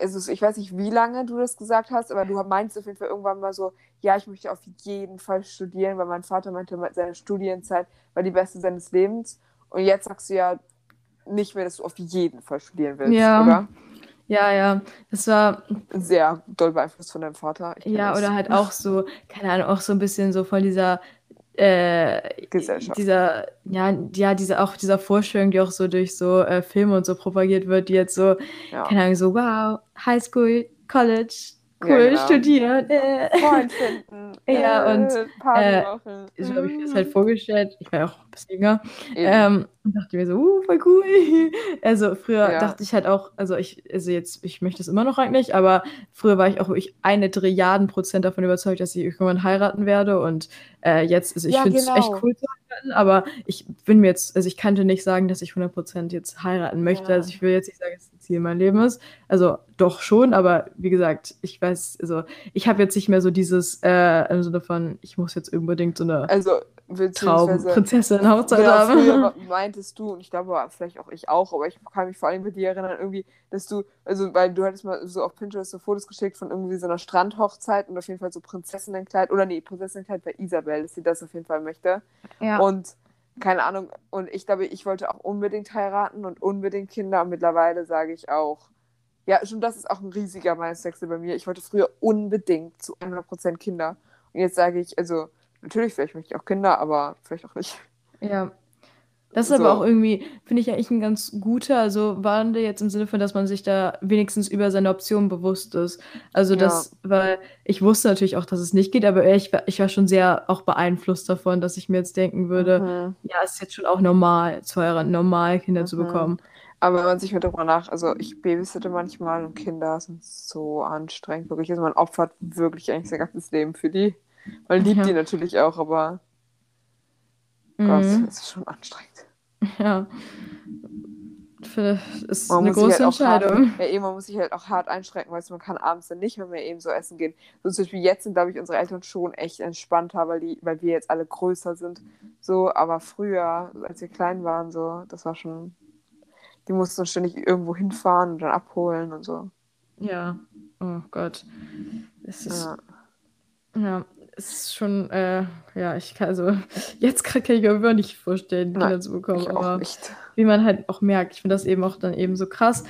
also ich weiß nicht, wie lange du das gesagt hast, aber du meinst auf jeden Fall irgendwann mal so, ja, ich möchte auf jeden Fall studieren, weil mein Vater meinte, seine Studienzeit war die beste seines Lebens. Und jetzt sagst du ja nicht mehr, dass du auf jeden Fall studieren willst, ja. oder? Ja, ja, das war sehr doll beeinflusst von deinem Vater. Ja, oder halt auch so, keine Ahnung, auch so ein bisschen so von dieser äh, Gesellschaft. Dieser, ja, ja, diese, auch dieser Vorstellung, die auch so durch so äh, Filme und so propagiert wird, die jetzt so, ja. keine Ahnung, so, wow, Highschool, College, cool, ja, genau. studieren. Äh. Freund finden. ja, äh, und äh, so habe ich mir das halt vorgestellt. Ich ja auch bisschen jünger. Ähm, und dachte mir so, uh, voll cool. Also früher ja. dachte ich halt auch, also ich, also jetzt, ich möchte es immer noch eigentlich, aber früher war ich auch wirklich eine Trilliarden Prozent davon überzeugt, dass ich irgendwann heiraten werde. Und äh, jetzt, also ich ja, finde es genau. echt cool zu heiraten, aber ich bin mir jetzt, also ich kannte nicht sagen, dass ich 100 Prozent jetzt heiraten möchte. Ja. Also ich will jetzt nicht sagen, dass das Ziel mein Leben ist. Also doch schon, aber wie gesagt, ich weiß, also ich habe jetzt nicht mehr so dieses äh, im Sinne von, ich muss jetzt unbedingt so eine also, Traumprinzessin Hochzeit genau, haben. Früher meintest du, und ich glaube vielleicht auch ich auch, aber ich kann mich vor allem mit dir erinnern, irgendwie, dass du, also weil du hattest mal so auf Pinterest so Fotos geschickt von irgendwie so einer Strandhochzeit und auf jeden Fall so Prinzessinnenkleid, oder nee, Prinzessinnenkleid bei Isabel, dass sie das auf jeden Fall möchte. Ja. Und keine Ahnung, und ich glaube, ich wollte auch unbedingt heiraten und unbedingt Kinder und mittlerweile sage ich auch, ja, schon das ist auch ein riesiger Meinungswechsel bei mir. Ich wollte früher unbedingt zu 100% Kinder. Und jetzt sage ich, also natürlich, vielleicht möchte ich auch Kinder, aber vielleicht auch nicht. Ja. Das ist so. aber auch irgendwie, finde ich eigentlich ein ganz guter, also Wandel jetzt im Sinne von, dass man sich da wenigstens über seine Optionen bewusst ist. Also ja. das, weil ich wusste natürlich auch, dass es nicht geht, aber ich, ich war schon sehr auch beeinflusst davon, dass ich mir jetzt denken würde, mhm. ja, es ist jetzt schon auch normal, zu heiraten, normal Kinder mhm. zu bekommen. Aber wenn man sich mit darüber nach, also ich babysitte manchmal und Kinder sind so anstrengend, wirklich. Also man opfert wirklich eigentlich sein ganzes Leben für die. Man liebt ja. die natürlich auch, aber mhm. Gott, es ist schon anstrengend. Ja. Das ist man eine große halt Entscheidung. Hart, ja, eben, man muss sich halt auch hart einschränken, weil man kann abends dann nicht mehr, mehr eben so essen gehen. So zum Beispiel jetzt sind, glaube ich, unsere Eltern schon echt entspannter, weil, die, weil wir jetzt alle größer sind. So, aber früher, als wir klein waren, so, das war schon die mussten ständig irgendwo hinfahren und dann abholen und so. Ja, oh Gott. Es ist, ja. ja es ist schon, äh, ja, ich kann, also, jetzt kann ich mir aber nicht vorstellen, Kinder Nein, zu bekommen, aber wie man halt auch merkt, ich finde das eben auch dann eben so krass,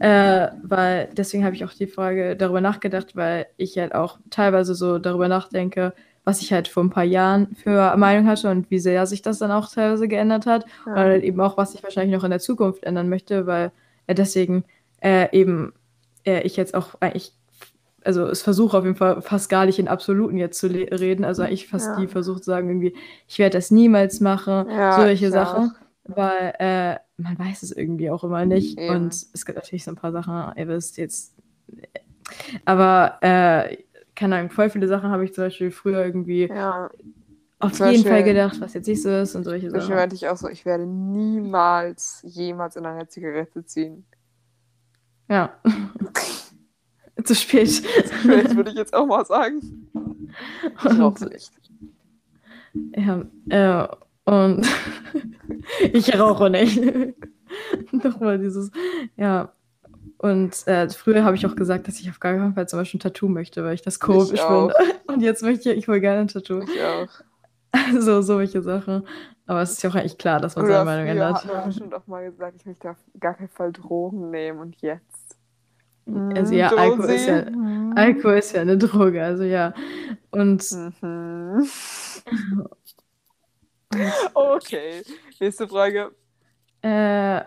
äh, weil deswegen habe ich auch die Frage darüber nachgedacht, weil ich halt auch teilweise so darüber nachdenke, was ich halt vor ein paar Jahren für Meinung hatte und wie sehr sich das dann auch teilweise geändert hat. Ja. Und halt eben auch, was ich wahrscheinlich noch in der Zukunft ändern möchte, weil äh, deswegen äh, eben äh, ich jetzt auch eigentlich also es versuche auf jeden Fall fast gar nicht in Absoluten jetzt zu reden. Also ich fast Ja. nie versucht zu sagen, irgendwie, ich werde das niemals machen, Ja, solche Sachen. Weil äh, man weiß es irgendwie auch immer nicht. Eben. Und es gibt natürlich so ein paar Sachen, ihr wisst jetzt. Aber äh, keine Ahnung, voll viele Sachen habe ich zum Beispiel früher irgendwie Ja, auf Zum jeden Fall Beispiel- gedacht, was jetzt nicht so ist und solche Beispiel Sachen. meinte ich auch so, ich werde niemals jemals in einer Zigarette ziehen. Ja. Zu spät. Vielleicht würde ich jetzt auch mal sagen. Ich rauche Und, nicht. ja, äh, und ich rauche nicht. Nochmal dieses, ja. Und äh, früher habe ich auch gesagt, dass ich auf gar keinen Fall zum Beispiel ein Tattoo möchte, weil ich das komisch finde. Und jetzt möchte ich, ich will gerne ein Tattoo. Ich auch. So, solche Sachen. Aber es ist ja auch eigentlich klar, dass man Oder seine Meinung ändert. hat man bestimmt auch mal gesagt, ich möchte auf gar keinen Fall Drogen nehmen und jetzt. Also ja, Hm, Alkohol ist ja. Hm. Alkohol ist ja eine Droge, also ja. Und Mhm. Okay, nächste Frage. äh,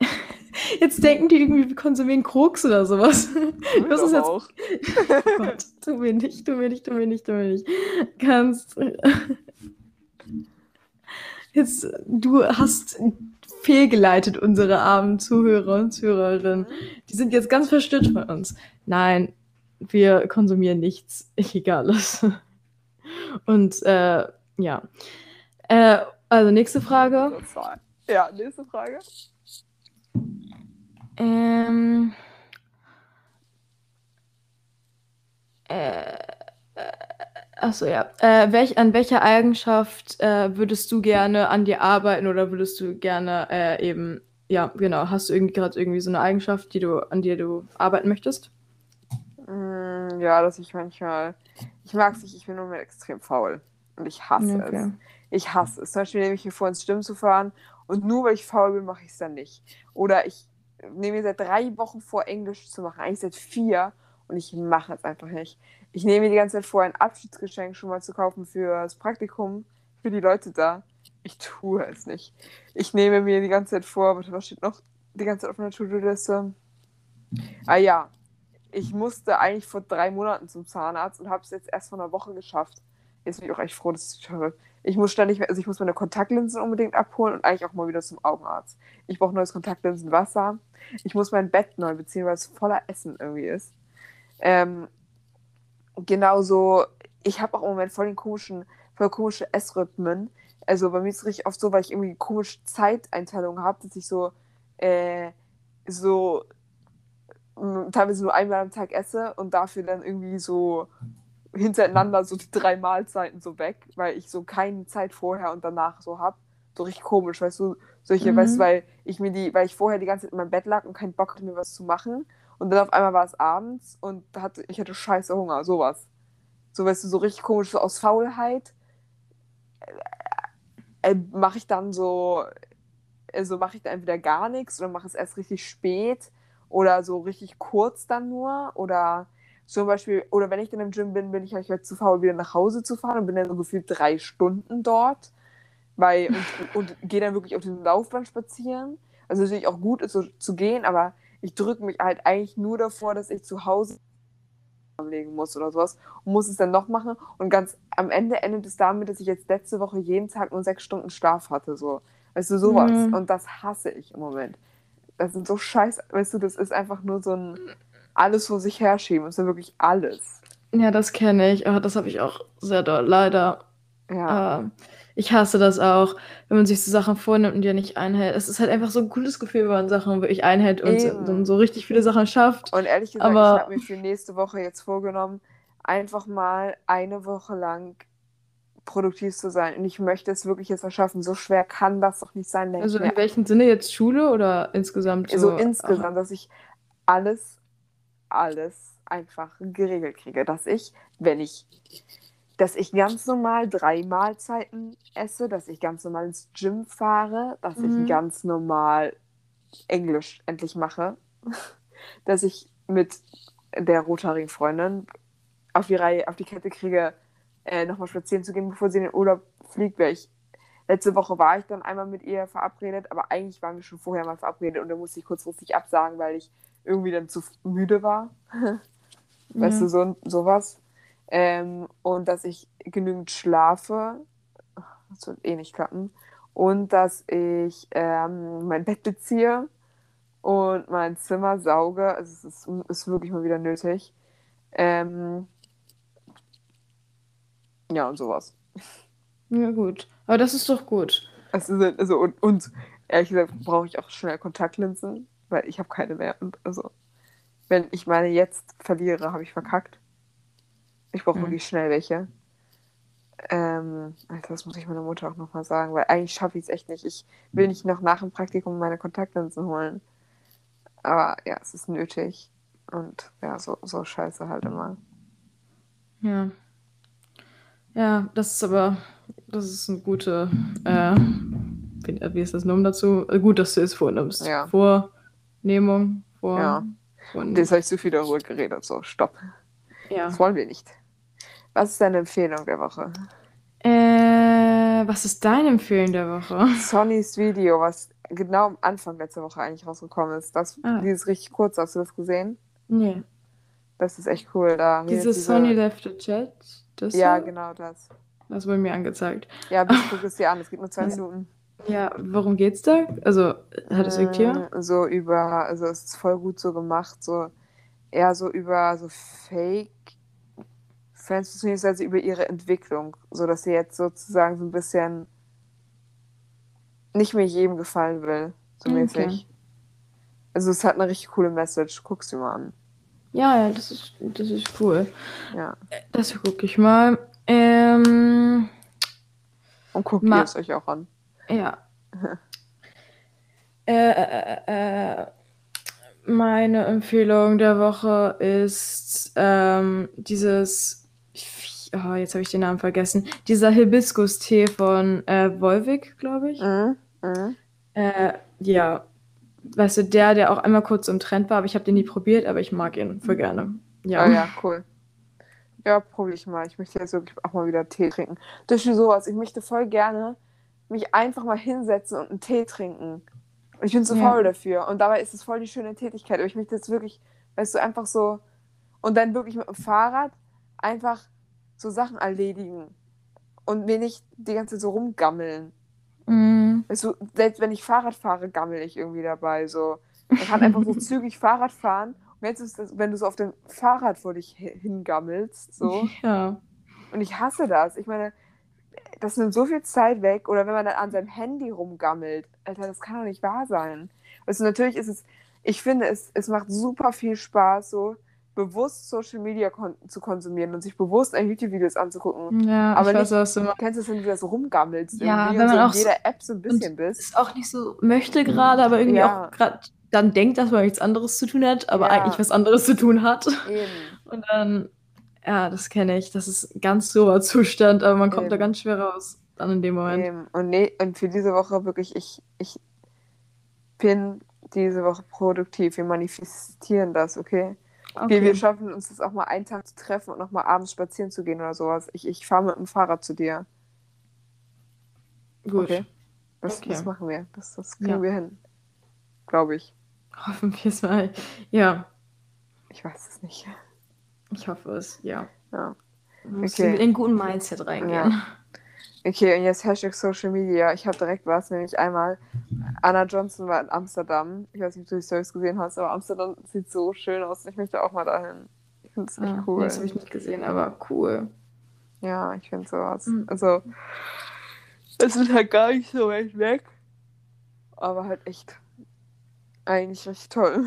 jetzt denken die irgendwie, wir konsumieren Koks oder sowas. Das ist jetzt auch. Oh Gott, tu mir nicht, tu mir nicht, tu mir nicht, tu mir nicht. Kannst. Jetzt, du hast fehlgeleitet unsere armen Zuhörer und Zuhörerinnen. Die sind jetzt ganz verstört von uns. Nein, wir konsumieren nichts Illegales. Und äh, ja. Äh, also nächste Frage. Ja, nächste Frage. Ähm. Äh, achso, ja. Äh, welch, an welcher Eigenschaft äh, würdest du gerne an dir arbeiten oder würdest du gerne äh, eben, ja, genau, hast du irgendwie gerade irgendwie so eine Eigenschaft, die du, an dir du arbeiten möchtest? Mm, Ja, dass ich manchmal. Ich mag es nicht, ich bin nur mal extrem faul. Und ich hasse es. Ich hasse es. Zum Beispiel nehme ich mir vor, ins Gym zu fahren und nur weil ich faul bin, mache ich es dann nicht. Oder ich nehme mir seit drei Wochen vor, Englisch zu machen, eigentlich seit vier und ich mache es einfach nicht. Ich nehme mir die ganze Zeit vor, ein Abschiedsgeschenk schon mal zu kaufen für das Praktikum, für die Leute da. Ich tue es nicht. Ich nehme mir die ganze Zeit vor, was steht noch die ganze Zeit auf meiner To-Do-Liste? Ah ja, ich musste eigentlich vor drei Monaten zum Zahnarzt und habe es jetzt erst vor einer Woche geschafft. Jetzt bin ich auch echt froh, dass ich es schaffe. Ich muss ständig, also ich muss meine Kontaktlinsen unbedingt abholen und eigentlich auch mal wieder zum Augenarzt. Ich brauche neues Kontaktlinsenwasser. Ich muss mein Bett neu beziehen, weil es voller Essen irgendwie ist. Ähm, genauso, ich habe auch im Moment voll den komischen, voll komische Essrhythmen. Also bei mir ist es richtig oft so, weil ich irgendwie komische Zeiteinteilungen habe, dass ich so, äh, so teilweise nur einmal am Tag esse und dafür dann irgendwie so hintereinander so die drei Mahlzeiten so weg, weil ich so keine Zeit vorher und danach so hab. So richtig komisch, weißt du, solche, Mhm. weißt du, weil ich mir die, weil ich vorher die ganze Zeit in meinem Bett lag und keinen Bock hatte, mir was zu machen. Und dann auf einmal war es abends und hatte, ich hatte scheiße Hunger, sowas. So, weißt du, so richtig komisch, so aus Faulheit äh, mache ich dann so, also mache ich dann entweder gar nichts oder mache es erst richtig spät oder so richtig kurz dann nur oder zum Beispiel, oder wenn ich dann im Gym bin, bin ich halt halt zu faul, wieder nach Hause zu fahren und bin dann so gefühlt drei Stunden dort, weil, und, und gehe dann wirklich auf diesem Laufband spazieren. Also natürlich auch gut ist, so zu gehen, aber ich drücke mich halt eigentlich nur davor, dass ich zu Hause legen muss oder sowas und muss es dann noch machen und ganz am Ende endet es damit, dass ich jetzt letzte Woche jeden Tag nur sechs Stunden Schlaf hatte, so. Weißt du, sowas. Mhm. Und das hasse ich im Moment. Das sind so scheiß, weißt du, das ist einfach nur so ein alles vor sich herschieben. Das ist ja wirklich alles. Ja, das kenne ich. Oh, das habe ich auch sehr doll, leider. Ja. Ähm, ich hasse das auch, wenn man sich so Sachen vornimmt und die nicht einhält. Es ist halt einfach so ein cooles Gefühl, wenn man Sachen wirklich einhält und so, dann so richtig viele Sachen schafft. Und ehrlich gesagt, aber- ich habe mir für nächste Woche jetzt vorgenommen, einfach mal eine Woche lang produktiv zu sein. Und ich möchte es wirklich jetzt erschaffen. So schwer kann das doch nicht sein. Also in welchem Sinne jetzt Schule oder insgesamt so so? insgesamt, dass ich alles, alles einfach geregelt kriege. Dass ich, wenn ich, dass ich ganz normal drei Mahlzeiten esse, dass ich ganz normal ins Gym fahre, dass Mhm. ich ganz normal Englisch endlich mache, dass ich mit der rothaarigen Freundin auf die Reihe, auf die Kette kriege, äh, nochmal spazieren zu gehen, bevor sie in den Urlaub fliegt, weil ich Letzte Woche war ich dann einmal mit ihr verabredet, aber eigentlich waren wir schon vorher mal verabredet und dann musste ich kurzfristig absagen, weil ich irgendwie dann zu müde war. Weißt Ja. du, so, sowas. Ähm, und dass ich genügend schlafe. Das wird eh nicht klappen. Und dass ich ähm, mein Bett beziehe und mein Zimmer sauge. Also es ist, ist wirklich mal wieder nötig. Ähm, ja, und sowas. Ja, gut. Aber das ist doch gut. Also, also und, und ehrlich gesagt brauche ich auch schnell Kontaktlinsen, weil ich habe keine mehr. Und also, wenn ich meine jetzt verliere, habe ich verkackt. Ich brauche Mhm. wirklich schnell welche. Ähm, Alter, das muss ich meiner Mutter auch nochmal sagen, weil eigentlich schaffe ich es echt nicht. Ich will nicht noch nach dem Praktikum meine Kontaktlinsen holen. Aber ja, es ist nötig. Und ja, so, so scheiße halt immer. Ja. Ja, das ist aber, das ist eine gute, äh, wie, ist das Nomen dazu? Äh, Gut, dass du es vornimmst. Ja. Vornehmung, vor. Ja. Von, Jetzt habe ich zu viel darüber geredet. So, stopp. Ja. Das wollen wir nicht. Was ist deine Empfehlung der Woche? Äh, was ist deine Empfehlung der Woche? Sonnys Video, was genau am Anfang letzter Woche eigentlich rausgekommen ist. Das, Ah. Dieses richtig kurz, hast du das gesehen? Nee. Das ist echt cool. Da Dieses diese- Sony left the chat. Das Ja, da? genau das. Das wurde mir angezeigt. Ja, bitte guck es dir an. Es geht nur zwei Was? Minuten. Ja, worum geht's da? Also, hat es wirklich hier? Mm, So über, also es ist voll gut so gemacht, so eher so über so Fake Fans, beziehungsweise über ihre Entwicklung, so dass sie jetzt sozusagen so ein bisschen nicht mehr jedem gefallen will, so Okay. mäßig. Also es hat eine richtig coole Message. Guck's dir mal an. Ja, ja, das ist, das ist cool. Ja. Das gucke ich mal. Ähm, Und guckt Ma- ihr es euch auch an. ja. äh, äh, äh, meine Empfehlung der Woche ist ähm, dieses, oh, jetzt habe ich den Namen vergessen, dieser Hibiskus-Tee von äh, Volvic, glaube ich. Mhm. Mhm. Äh, ja, weißt du, der, der auch einmal kurz im Trend war, aber ich habe den nie probiert, aber ich mag ihn voll gerne. Ja. Ja. ja, cool. Ja, probiere ich mal. Ich möchte jetzt wirklich auch mal wieder Tee trinken. Das ist sowas. Ich möchte voll gerne mich einfach mal hinsetzen und einen Tee trinken. Und ich bin zu Ja. faul dafür. Und dabei ist es voll die schöne Tätigkeit. Aber ich möchte jetzt wirklich, weißt du, einfach so und dann wirklich mit dem Fahrrad einfach so Sachen erledigen. Und mir nicht die ganze Zeit so rumgammeln. Mm, Weißt du, selbst wenn ich Fahrrad fahre, gammel ich irgendwie dabei. So. Man kann einfach so zügig Fahrrad fahren. Und jetzt ist das, wenn du so auf dem Fahrrad vor dich hi- hingammelst, so. ja. Und ich hasse das. Ich meine, das nimmt so viel Zeit weg. Oder wenn man dann an seinem Handy rumgammelt. Alter, das kann doch nicht wahr sein. Also natürlich ist es, ich finde, es, es macht super viel Spaß, so bewusst Social Media kon zu konsumieren und sich bewusst ein YouTube-Videos anzugucken. Ja, Aber ich weiß, nicht- was du meinst. Kennst du es, wenn du da so rumgammelst? Ja, wenn so man in auch so- jeder App so ein bisschen bist? Ist auch nicht so möchte gerade, aber irgendwie Ja. auch gerade dann denkt, dass man nichts anderes zu tun hat, aber Ja. eigentlich was anderes zu tun hat. Eben. Und dann, ja, das kenne ich. Das ist ein ganz sober Zustand, aber man kommt da Eben. ganz schwer raus. Dann in dem Moment. Eben. Und, nee, und für diese Woche wirklich, ich, ich bin diese Woche produktiv. Wir manifestieren das, okay? Wir, wir schaffen uns das auch mal einen Tag zu treffen und noch mal abends spazieren zu gehen oder sowas. Ich, ich fahre mit dem Fahrrad zu dir. Gut. Okay. Das, Okay. das machen wir. Das, das kriegen Ja. wir hin. Glaube ich. Hoffen wir es mal. Ja, Ich weiß es nicht. ich hoffe es, ja. Ja. Okay. mit einem guten Mindset reingehen. Okay, und jetzt Hashtag Social Media. Ich habe direkt was, nämlich einmal Anna Johnson war in Amsterdam. Ich weiß nicht, ob du die Stories gesehen hast, aber Amsterdam sieht so schön aus. Ich möchte auch mal dahin. Ich finde es echt Ah, cool. Das habe ich nicht gesehen, aber cool. Ja, ich finde sowas. Mhm. Also, es ist halt gar nicht so weit weg. Aber halt echt eigentlich richtig toll.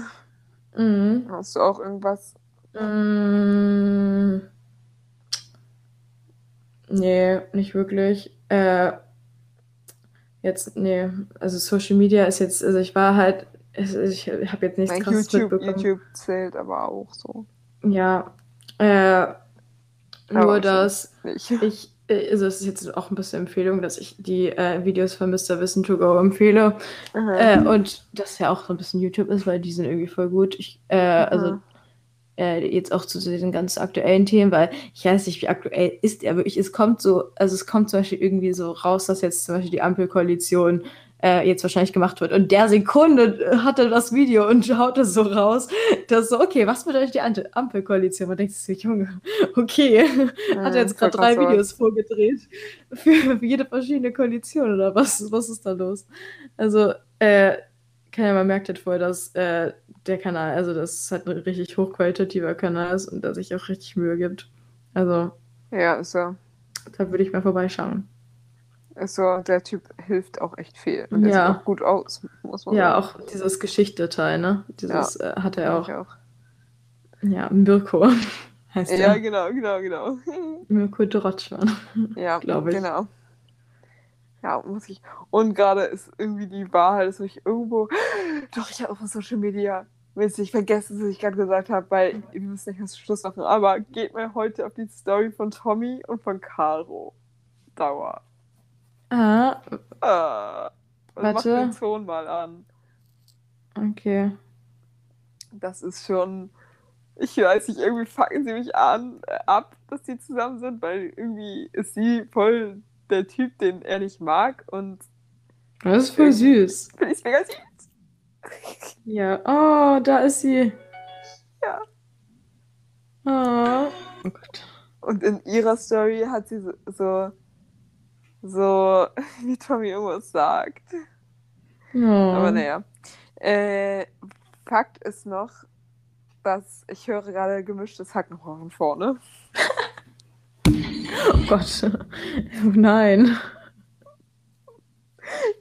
Mhm. Hast du auch irgendwas? Mm. Nee, nicht wirklich. Äh, jetzt, nee, also Social Media ist jetzt, also ich war halt, ich habe jetzt nichts Nein, krasses YouTube, mitbekommen. YouTube zählt aber auch so. Ja, äh, nur dass Nicht. ich, äh, also es ist jetzt auch ein bisschen Empfehlung, dass ich die äh, Videos von Mr. Wissen to Go empfehle. Äh, und das ja auch so ein bisschen YouTube ist, weil die sind irgendwie voll gut. Ich, äh, also. Äh, jetzt auch zu diesen ganz aktuellen Themen, weil ich weiß nicht, wie aktuell ist er wirklich. Es kommt so, also es kommt zum Beispiel irgendwie so raus, dass jetzt zum Beispiel die Ampelkoalition äh, jetzt wahrscheinlich gemacht wird. Und der Sekunde hat er das Video und haut es so raus, dass so, okay, was bedeutet die Ampelkoalition? Man denkt sich, Junge, okay, hat er jetzt gerade drei Videos vorgedreht für, für jede verschiedene Koalition oder was, was ist da los? Also, äh, ja, man merkt halt voll, dass äh, der Kanal, also das ist halt ein richtig hochqualitativer Kanal ist und der sich auch richtig Mühe gibt. Also, Ja, ist so. da würde ich mal vorbeischauen. Ist so, der Typ hilft auch echt viel. Und der Ja. sieht auch gut aus, muss man Ja, sagen. auch dieses Geschichte-Teil, ne? Dieses äh, hat er auch. Auch. Ja, Mirko heißt Ja, er. genau, genau, genau. Mirko Drotschmann. Ja, Glaub ich. genau. Ja, muss ich. Und gerade ist irgendwie die Wahrheit, dass ich irgendwo. Doch, ich habe auf Social Media. Mäßig vergessen, was ich gerade gesagt habe, weil wir müssen nicht zum Schluss machen. Aber geht mir heute auf die Story von Tommy und von Caro. Dauer. Ah, Ah. Mach Warte. den Ton mal an. okay. Das ist schon. Ich weiß nicht, irgendwie fucken sie mich an, äh, ab, dass die zusammen sind, weil irgendwie ist sie voll der Typ, den er nicht mag und Das ist voll süß. finde ich mega süß. Ja. Oh, da ist sie. Ja. Oh. Oh Gott. Und in ihrer Story hat sie so, so, so wie Tommy irgendwas sagt. Oh. Aber naja. Äh, Fakt ist noch, dass ich höre gerade gemischtes Hack noch von vorne. Oh Gott. Nein.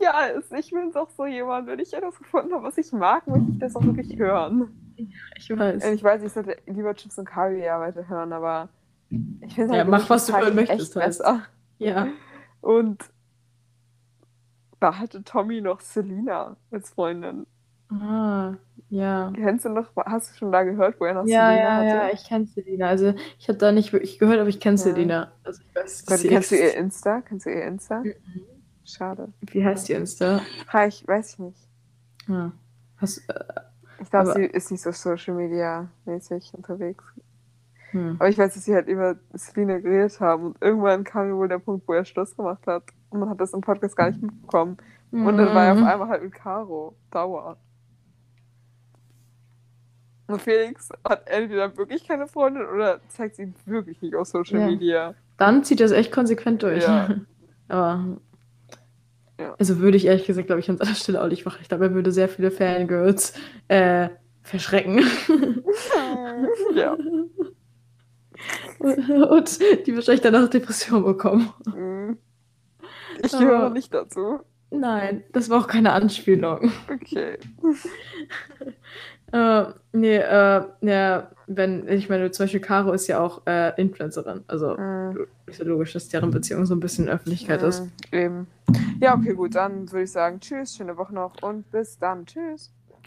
Ja, ist, ich bin doch so jemand, wenn ich etwas gefunden habe, was ich mag, möchte ich das auch wirklich hören. Ich weiß. Ich weiß, ich sollte lieber Chips und Kaviar weiter hören, aber ich finde Ja, halt mach, was du hören möchtest, echt heißt. besser. Ja. Und da hatte Tommy noch Selina als Freundin. Ah, ja. Kennst du noch, hast du schon da gehört, wo er noch Ja, Selina ja, hatte? ja, ich kenne Selina. Also ich habe da nicht wirklich gehört, aber ich kenne Ja. Selina. Also ich weiß, Gott, sie kennst du ihr. Insta? Kennst du ihr Insta? Mhm. Schade. Wie heißt die Insta? Reich, weiß ich nicht. Ah. Hast, äh, Ich glaube, sie ist nicht so Social Media mäßig unterwegs. hm. Aber ich weiß, dass sie halt über Selina geredet haben und irgendwann kam wohl der Punkt, wo er Schluss gemacht hat. Und man hat das im Podcast gar nicht mitbekommen. Und dann war er auf Mhm. einmal halt mit Caro. Dauer. Und Felix hat entweder wirklich keine Freundin oder zeigt sie wirklich nicht auf Social Ja. Media. Dann zieht er es echt konsequent durch. Ja. Aber. Ja. Also würde ich ehrlich gesagt, glaube ich, an seiner Stelle auch nicht machen. Ich glaube, er würde sehr viele Fangirls äh, verschrecken. ja. Und die wahrscheinlich danach Depression bekommen. Mhm. Ich Aber- gehöre nicht dazu. Nein, das war auch keine Anspielung. Okay. Äh, nee, äh, ja, wenn, ich meine, zum Beispiel Caro ist ja auch äh, Influencerin. Also Mhm. ist ja logisch, dass deren Beziehung so ein bisschen in Öffentlichkeit ist. Mhm, Eben. Ja, okay, gut. Dann würde ich sagen, tschüss, schöne Woche noch und bis dann. Tschüss.